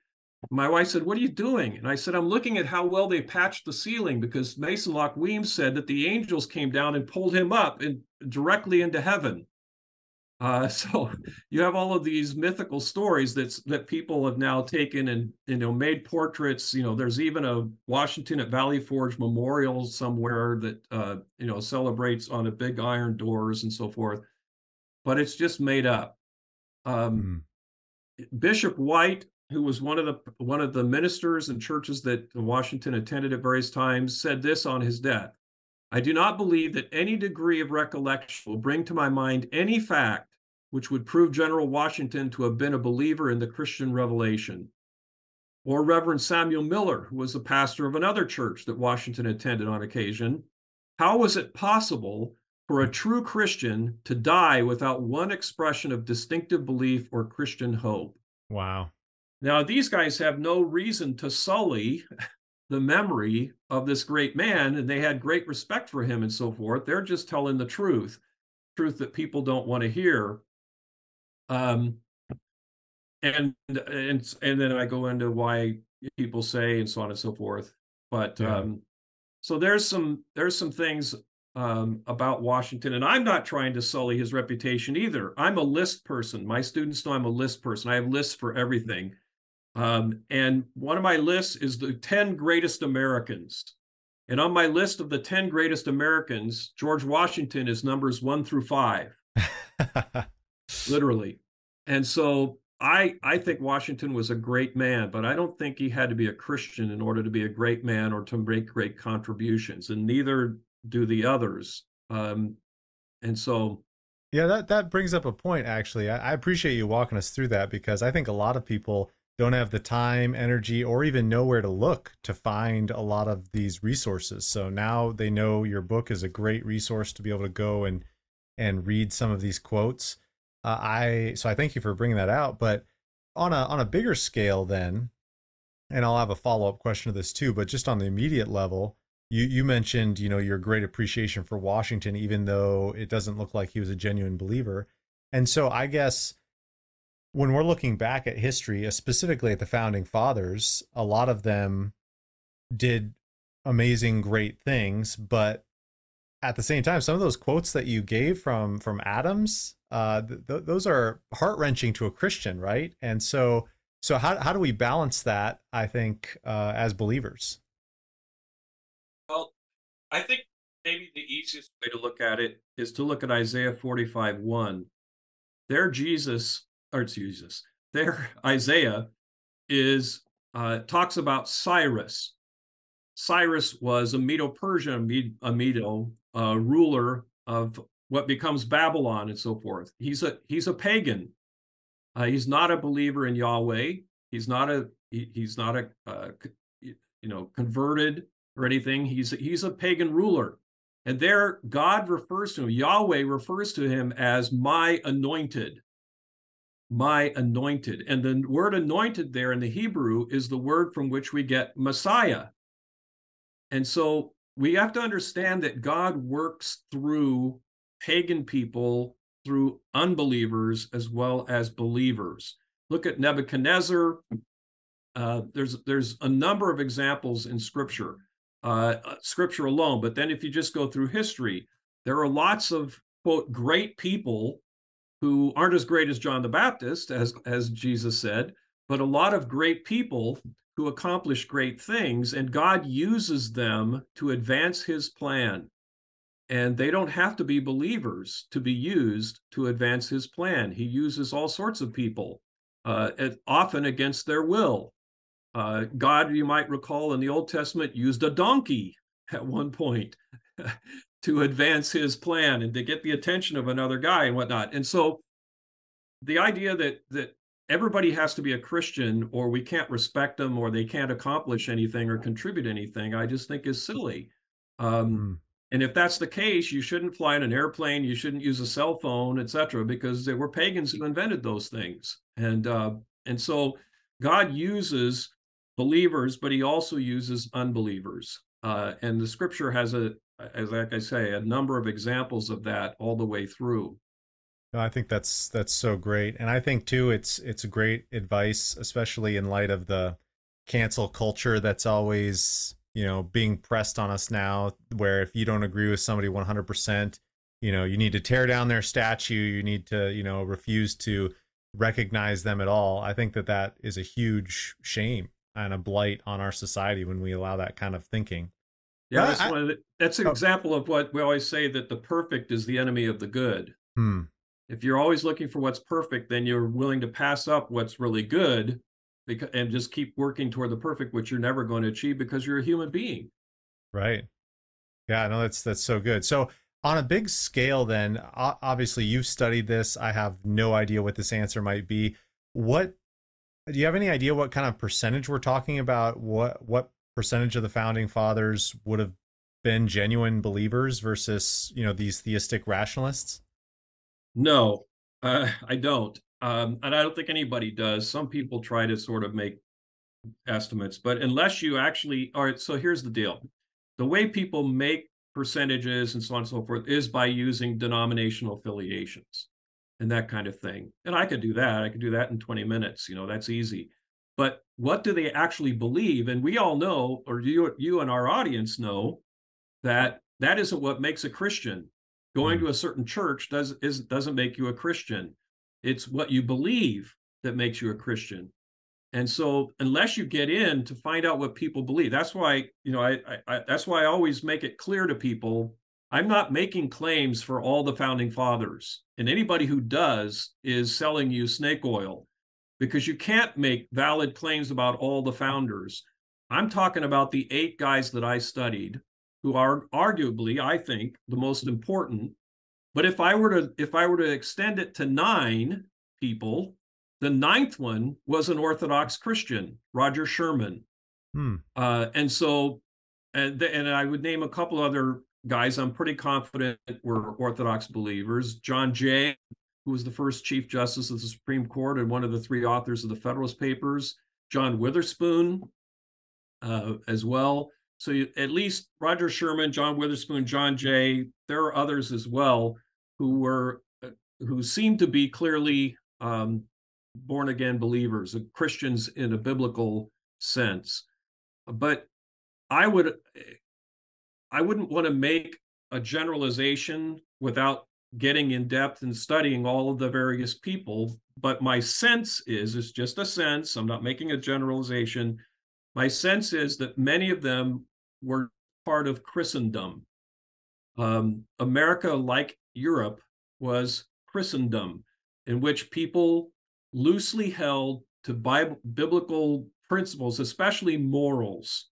My wife said, "What are you doing?" And I said, "I'm looking at how well they patched the ceiling because Mason Locke Weems said that the angels came down and pulled him up and directly into heaven." Uh, so you have all of these mythical stories that that people have now taken and you know made portraits. You know, there's even a Washington at Valley Forge memorial somewhere that uh, you know celebrates on a big iron doors and so forth, but it's just made up. Um, mm. Bishop White, who was one of the one of the ministers and churches that Washington attended at various times, said this on his death. I do not believe that any degree of recollection will bring to my mind any fact which would prove General Washington to have been a believer in the Christian revelation. Or Reverend Samuel Miller, who was the pastor of another church that Washington attended on occasion. How was it possible for a true Christian to die without one expression of distinctive belief or Christian hope? Wow. Now, these guys have no reason to sully the memory of this great man, and they had great respect for him and so forth. They're just telling the truth, truth that people don't want to hear. Um, and and and then I go into why people say and so on and so forth. But yeah. um, so there's some there's some things um, about Washington, and I'm not trying to sully his reputation either. I'm a list person. My students know I'm a list person. I have lists for everything. Um, and one of my lists is the 10 greatest Americans. And on my list of the 10 greatest Americans, George Washington is numbers one through five, literally. And so I, I think Washington was a great man, but I don't think he had to be a Christian in order to be a great man or to make great contributions. And neither do the others. Um, and so yeah, that that brings up a point. Actually, I, I, appreciate you walking us through that because I think a lot of people don't have the time, energy, or even know where to look to find a lot of these resources. So now they know your book is a great resource to be able to go and and read some of these quotes. Uh, I so I thank you for bringing that out. But on a on a bigger scale, then, and I'll have a follow up question to this too. But just on the immediate level, you you mentioned you know your great appreciation for Washington, even though it doesn't look like he was a genuine believer. And so I guess when we're looking back at history, uh, specifically at the founding fathers, a lot of them did amazing, great things, but at the same time, some of those quotes that you gave from from Adams, uh, th- those are heart wrenching to a Christian, right? And so, so how how do we balance that? I think uh, as believers. Well, I think maybe the easiest way to look at it is to look at Isaiah forty five one. There, Jesus or Jesus, there Isaiah is uh, talks about Cyrus. Cyrus was a Medo-Persian, a Medo uh, ruler of what becomes Babylon and so forth. He's a he's a pagan. Uh, he's not a believer in Yahweh. He's not a he, he's not a uh, you know converted or anything. He's he's a pagan ruler. And there, God refers to him, Yahweh refers to him as my anointed my anointed. And the word anointed there in the Hebrew is the word from which we get Messiah. And so we have to understand that God works through pagan people, through unbelievers, as well as believers. Look at Nebuchadnezzar. Uh, there's there's a number of examples in Scripture, uh, uh Scripture alone. But then if you just go through history, there are lots of quote great people who aren't as great as John the Baptist, as, as Jesus said, but a lot of great people who accomplish great things, and God uses them to advance his plan. And they don't have to be believers to be used to advance his plan. He uses all sorts of people, uh, often against their will. Uh, God, you might recall in the Old Testament, used a donkey at one point to advance his plan and to get the attention of another guy and whatnot. And so the idea that that everybody has to be a Christian or we can't respect them or they can't accomplish anything or contribute anything, I just think is silly. Um, And if that's the case, you shouldn't fly in an airplane, you shouldn't use a cell phone, etc., because they were pagans who invented those things. And uh, and so God uses believers, but He also uses unbelievers. Uh, and the Scripture has a, as like I say, a number of examples of that all the way through. No, I think that's that's so great, and I think too it's it's great advice, especially in light of the cancel culture that's always you know being pressed on us now where if you don't agree with somebody 100% you know you need to tear down their statue you need to you know refuse to recognize them at all. I think that that is a huge shame and a blight on our society when we allow that kind of thinking yeah that's, I, the, that's an oh, example of what we always say that the perfect is the enemy of the good. Hmm. if you're always looking for what's perfect then you're willing to pass up what's really good because and just keep working toward the perfect which you're never going to achieve because you're a human being. Right. Yeah no that's that's so good. So on a big scale then obviously you've studied this. I have no idea what this answer might be. What do you have any idea what kind of percentage we're talking about? What what percentage of the founding fathers would have been genuine believers versus you know these theistic rationalists no uh, i don't um, and I don't think anybody does. Some people try to sort of make estimates, but unless you actually, all right, so here's the deal. The way people make percentages and so on and so forth is by using denominational affiliations and that kind of thing. And I could do that. I could do that in 20 minutes. You know, that's easy. But what do they actually believe? And we all know, or you, you and our audience know, that that isn't what makes a Christian. Going mm. to a certain church does is doesn't make you a Christian. It's what you believe that makes you a Christian. And so, unless you get in to find out what people believe, that's why you know I, I, that's why I always make it clear to people I'm not making claims for all the founding fathers, and anybody who does is selling you snake oil, because you can't make valid claims about all the founders. I'm talking about the eight guys that I studied, who are arguably, I think, the most important but if I were to if I were to extend it to nine people, the ninth one was an Orthodox Christian, Roger Sherman. Hmm. Uh, and so, and and I would name a couple other guys. I'm pretty confident were Orthodox believers. John Jay, who was the first Chief Justice of the Supreme Court and one of the three authors of the Federalist Papers. John Witherspoon, uh, as well. So you, at least Roger Sherman, John Witherspoon, John Jay. There are others as well who were uh, who seemed to be clearly um, born again believers, uh, Christians in a biblical sense. But I would I wouldn't want to make a generalization without getting in depth and studying all of the various people. But my sense is, it's just a sense, I'm not making a generalization. My sense is that many of them were part of Christendom. Um, America, like Europe was Christendom, in which people loosely held to Bible, biblical principles, especially morals,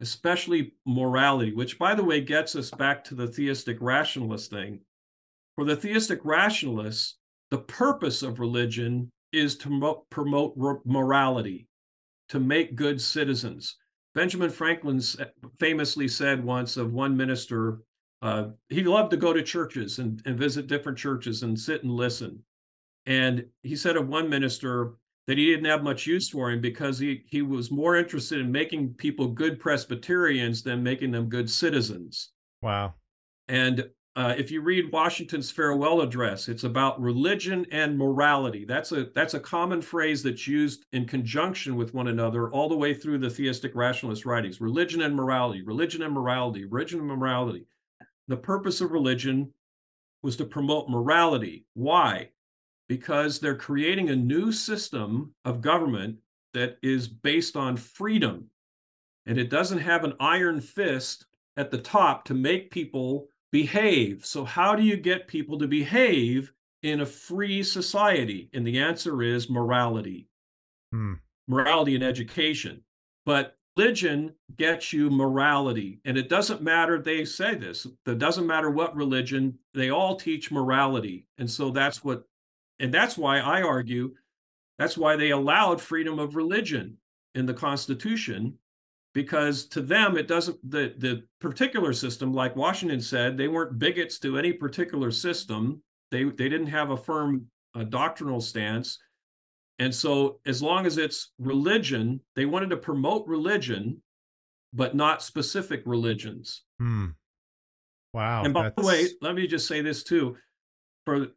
especially morality, which, by the way, gets us back to the theistic rationalist thing. For the theistic rationalists, the purpose of religion is to promote morality, to make good citizens. Benjamin Franklin famously said once of one minister uh, he loved to go to churches and, and visit different churches and sit and listen. And he said of one minister that he didn't have much use for him because he, he was more interested in making people good Presbyterians than making them good citizens. Wow. And uh, if you read Washington's farewell address, it's about religion and morality. That's a that's a common phrase that's used in conjunction with one another all the way through the theistic rationalist writings. Religion and morality, religion and morality, religion and morality the purpose of religion was to promote morality. Why? Because they're creating a new system of government that is based on freedom. And it doesn't have an iron fist at the top to make people behave. So, how do you get people to behave in a free society? And the answer is morality. Hmm. Morality and education. But religion gets you morality. And it doesn't matter, they say this, it doesn't matter what religion, they all teach morality. And so that's what, and that's why I argue that's why they allowed freedom of religion in the Constitution, because to them it doesn't the the particular system like washington said they weren't bigots to any particular system. They they didn't have a firm uh, doctrinal stance. And so as long as it's religion they wanted to promote religion but not specific religions. Hmm. wow and by that's... the way let me just say this too. For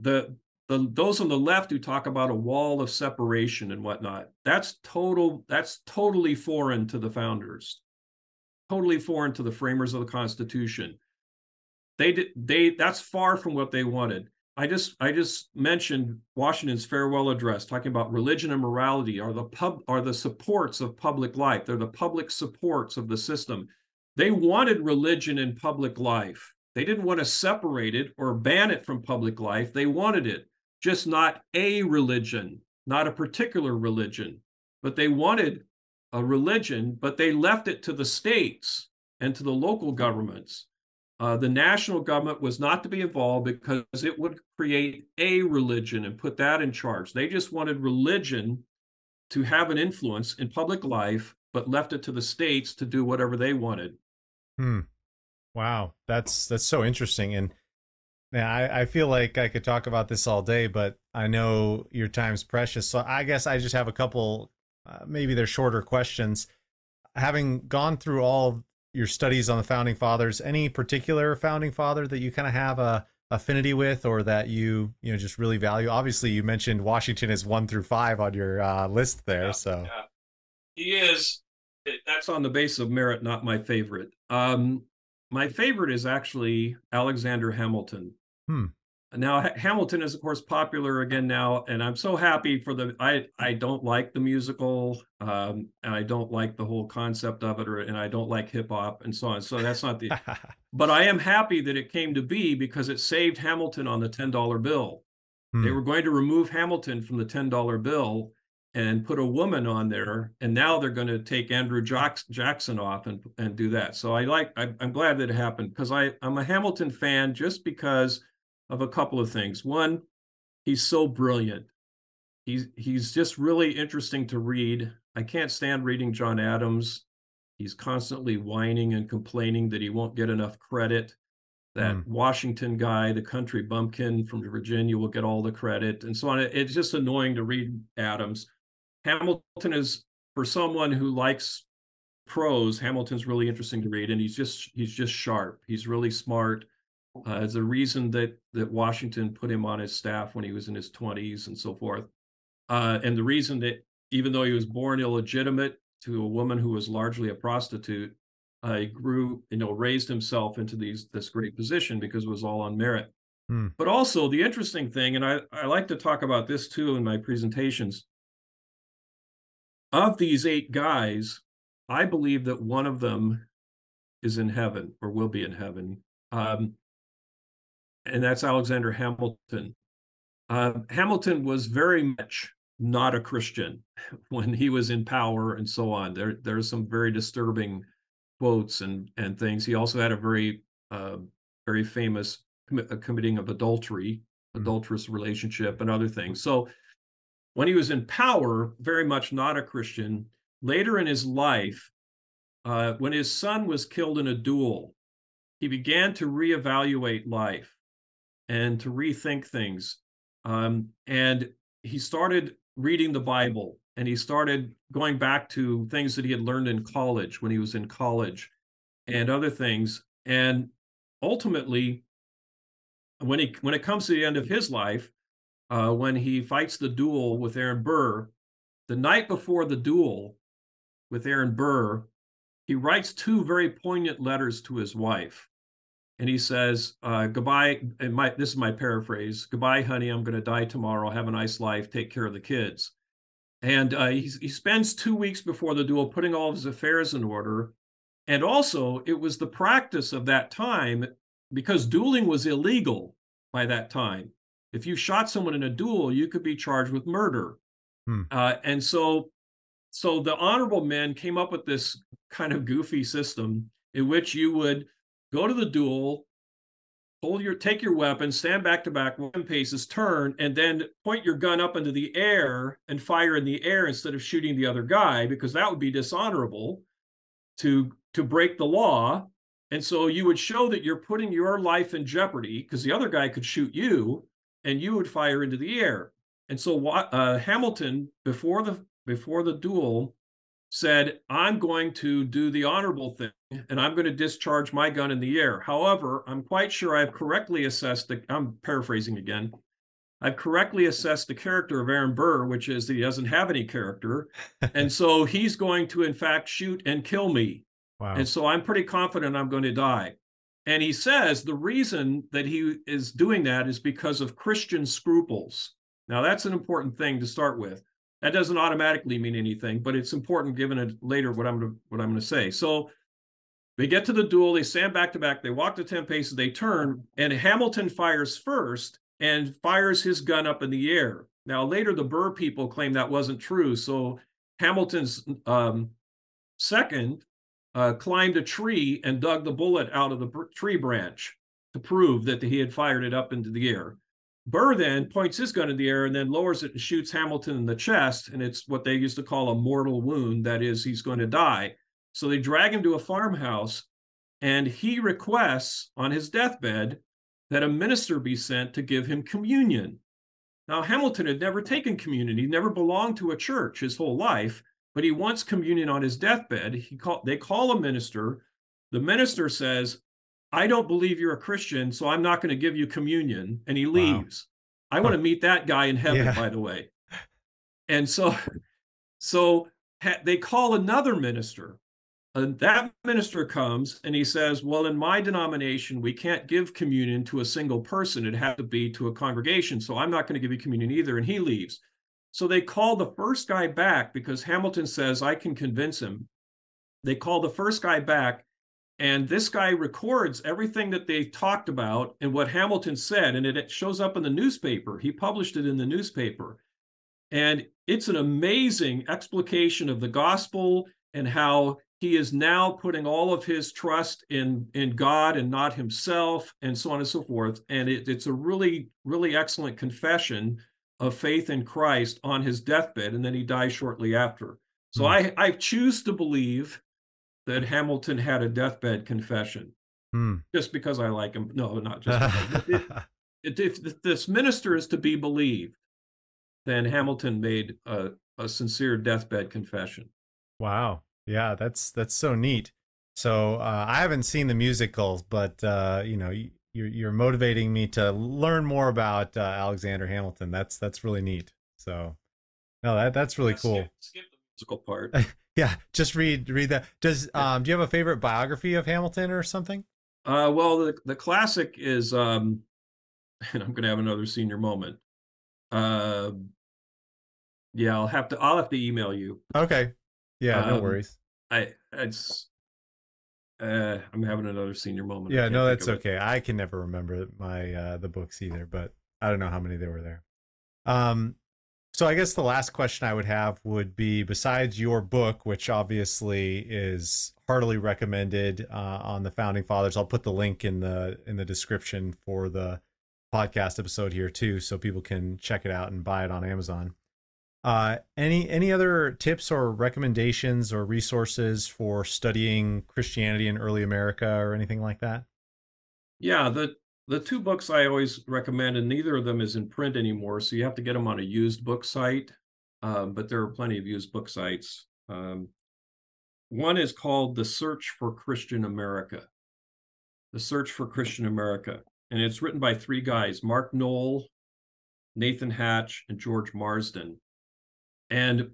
the the those on the left who talk about a wall of separation and whatnot that's total that's totally foreign to the founders. Totally foreign to the framers of the constitution. They did they that's far from what they wanted. I just i just mentioned washington's farewell address talking about religion and morality are the pub are the supports of public life. They're the public supports of the system. They wanted religion in public life. They didn't want to separate it or ban it from public life. They wanted it just not a religion, not a particular religion, but they wanted a religion, but they left it to the states and to the local governments. Uh, the national government was not to be involved because it would create a religion and put that in charge. They just wanted religion to have an influence in public life, but left it to the states to do whatever they wanted. Hmm. Wow, that's that's so interesting. And yeah, I, I feel like I could talk about this all day, but I know your time's precious. So I guess I just have a couple, uh, maybe they're shorter questions. Having gone through all your studies on the founding fathers, any particular founding father that you kind of have a affinity with, or that you you know just really value? Obviously, you mentioned Washington is one through five on your uh, list there. Yeah, so yeah. he is. That's on the basis of merit, not my favorite. Um, my favorite is actually Alexander Hamilton. Hmm. Now Hamilton is of course popular again now, and I'm so happy for the. I I don't like the musical, um, and I don't like the whole concept of it, or and I don't like hip hop and so on. So that's not the. but I am happy that it came to be because it saved Hamilton on the ten dollar bill. Hmm. They were going to remove Hamilton from the ten dollar bill and put a woman on there, and now they're going to take Andrew Jackson off and and do that. So I like. I, I'm glad that it happened because I I'm a Hamilton fan just because of a couple of things. One, he's so brilliant. He's he's just really interesting to read. I can't stand reading John Adams. He's constantly whining and complaining that he won't get enough credit. That mm. Washington guy, the country bumpkin from Virginia, will get all the credit and so on. It's just annoying to read Adams. Hamilton is for someone who likes prose. Hamilton's really interesting to read, and he's just he's just sharp. He's really smart uh, as a reason that that Washington put him on his staff when he was in his 20s and so forth. Uh, and the reason that even though he was born illegitimate to a woman who was largely a prostitute, uh, he grew, you know, raised himself into these this great position because it was all on merit. Hmm. But also the interesting thing, and I, I like to talk about this too in my presentations. Of these eight guys, I believe that one of them is in heaven or will be in heaven. Um, and that's Alexander Hamilton. Uh, Hamilton was very much not a Christian when he was in power and so on. There, there's some very disturbing quotes and and things. He also had a very, uh, very famous com- committing of adultery, mm-hmm. adulterous relationship, and other things. So when he was in power, very much not a Christian. Later in his life, uh, when his son was killed in a duel, he began to reevaluate life and to rethink things. Um, and he started reading the Bible and he started going back to things that he had learned in college when he was in college and other things. And ultimately, when he when it comes to the end of his life, uh, when he fights the duel with Aaron Burr, the night before the duel with Aaron Burr, he writes two very poignant letters to his wife and he says, uh, "Goodbye." And my this is my paraphrase. "Goodbye, honey. I'm going to die tomorrow. Have a nice life. Take care of the kids." And uh, he, he spends two weeks before the duel putting all of his affairs in order. And also, it was the practice of that time because dueling was illegal by that time. If you shot someone in a duel, you could be charged with murder. Hmm. Uh, and so, so the honorable men came up with this kind of goofy system in which you would go to the duel, hold your take your weapon, stand back to back one paces, turn, and then point your gun up into the air and fire in the air instead of shooting the other guy, because that would be dishonorable to to break the law. And so you would show that you're putting your life in jeopardy because the other guy could shoot you and you would fire into the air. And so uh, Hamilton, before the before the duel, said, I'm going to do the honorable thing and I'm going to discharge my gun in the air. However, I'm quite sure I've correctly assessed the, I'm paraphrasing again. I've correctly assessed the character of Aaron Burr, which is that he doesn't have any character. and so he's going to, in fact, shoot and kill me. Wow. And so I'm pretty confident I'm going to die. And he says the reason that he is doing that is because of Christian scruples. Now, that's an important thing to start with. That doesn't automatically mean anything, but it's important given it later what I'm gonna, what I'm going to say. So they get to the duel, they stand back to back, they walk to 10 paces, they turn, and Hamilton fires first and fires his gun up in the air. Now, later, the Burr people claim that wasn't true. So Hamilton's um, second uh, climbed a tree and dug the bullet out of the tree branch to prove that he had fired it up into the air. Burr then points his gun in the air and then lowers it and shoots Hamilton in the chest. And it's what they used to call a mortal wound. That is, he's going to die. So they drag him to a farmhouse and he requests on his deathbed that a minister be sent to give him communion. Now, Hamilton had never taken communion. He never belonged to a church his whole life, but he wants communion on his deathbed. He call, they call a minister. The minister says, I don't believe you're a Christian, so I'm not going to give you communion. And he leaves. Wow. I want to meet that guy in heaven, yeah. by the way. And so, so ha- they call another minister. And that minister comes and he says, Well, in my denomination, we can't give communion to a single person. It has to be to a congregation. So I'm not going to give you communion either. And he leaves. So they call the first guy back because Hamilton says, I can convince him. They call the first guy back and this guy records everything that they talked about and what Hamilton said, and it shows up in the newspaper. He published it in the newspaper. And it's an amazing explication of the gospel and how he is now putting all of his trust in, in God and not himself, and so on and so forth. And it, it's a really, really excellent confession of faith in Christ on his deathbed, and then he dies shortly after. So mm. I, I choose to believe that Hamilton had a deathbed confession hmm. just because I like him. No, not just. if, if this minister is to be believed, then Hamilton made a, a sincere deathbed confession. Wow. Yeah, that's that's so neat. So uh, I haven't seen the musicals, but uh, you know, you're you're motivating me to learn more about uh, Alexander Hamilton. That's that's really neat. So, no, that that's really cool. Skip, skip the musical part. Yeah, just read read that. Does um do you have a favorite biography of Hamilton or something? Uh well the the classic is um and I'm going to have another senior moment. Uh yeah, I'll have to I'll have to email you. Okay. Yeah, no um, worries. I it's uh I'm having another senior moment. Yeah, no, that's okay. I can never remember my uh the books either, but I don't know how many there were there. Um so I guess the last question I would have would be besides your book, which obviously is heartily recommended uh, on the founding fathers. I'll put the link in the in the description for the podcast episode here too, so people can check it out and buy it on Amazon. Uh, any any other tips or recommendations or resources for studying Christianity in early America or anything like that? Yeah, the the two books I always recommend, and neither of them is in print anymore, so you have to get them on a used book site. Um, but there are plenty of used book sites. Um, one is called The Search for Christian America. The Search for Christian America. And it's written by three guys Mark Noll, Nathan Hatch, and George Marsden. And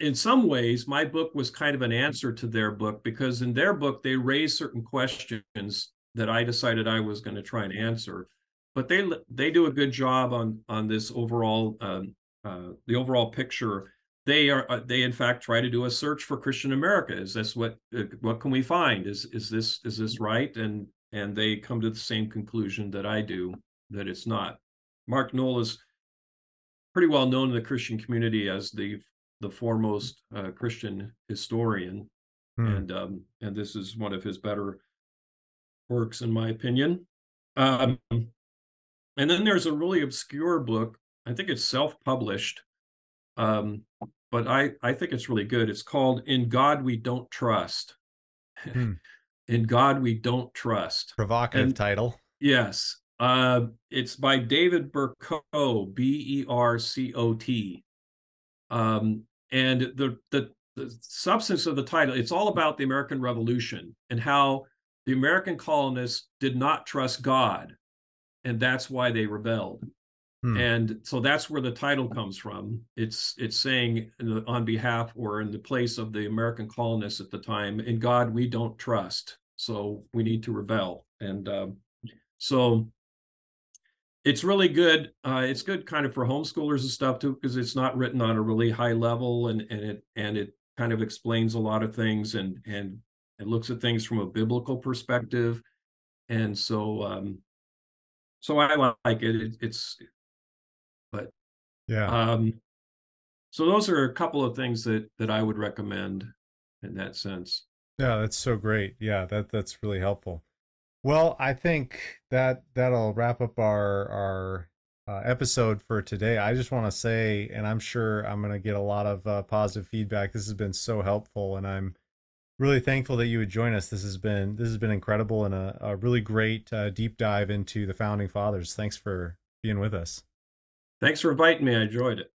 in some ways, my book was kind of an answer to their book because in their book, they raise certain questions that I decided I was going to try and answer. But they they do a good job on on this overall um, uh, the overall picture. They are uh, they in fact try to do a search for Christian America. Is this what uh, what can we find? Is is this is this right? And and they come to the same conclusion that I do that it's not. Mark Noll is pretty well known in the Christian community as the the foremost uh, Christian historian, hmm. and um, and this is one of his better works, in my opinion. Um, and then there's a really obscure book. I think it's self-published, um, but I I think it's really good. It's called "In God We Don't Trust." Hmm. In God We Don't Trust. Provocative and, title. Yes, uh, it's by David Bercot, B E R C O T. Um, and the, the the substance of the title it's all about the American Revolution and how the American colonists did not trust God, and that's why they rebelled. Hmm. And so that's where the title comes from. It's it's saying on behalf or in the place of the American colonists at the time, in God we don't trust, so we need to rebel. And um, so it's really good. Uh, it's good kind of for homeschoolers and stuff too, because it's not written on a really high level, and and it and it kind of explains a lot of things and and it looks at things from a biblical perspective, and so um, so I like it. it it's but yeah. Um, so those are a couple of things that that I would recommend in that sense. Yeah, that's so great. Yeah, that that's really helpful. Well, I think that that'll wrap up our our uh, episode for today. I just want to say, and I'm sure I'm going to get a lot of uh, positive feedback. This has been so helpful, and I'm really thankful that you would join us. This has been this has been incredible and a, a really great uh, deep dive into the founding fathers. Thanks for being with us. Thanks for inviting me. I enjoyed it.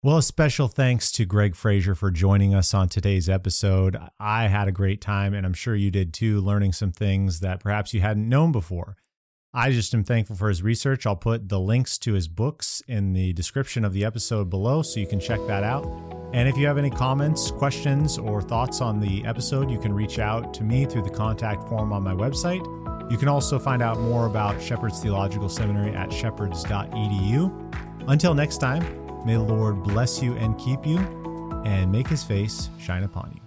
Well, a special thanks to Gregg Frazer for joining us on today's episode. I had a great time, and I'm sure you did too, learning some things that perhaps you hadn't known before. I just am thankful for his research. I'll put the links to his books in the description of the episode below so you can check that out. And if you have any comments, questions, or thoughts on the episode, you can reach out to me through the contact form on my website. You can also find out more about Shepherd's Theological Seminary at shepherds.edu. Until next time, May the Lord bless you and keep you and make his face shine upon you.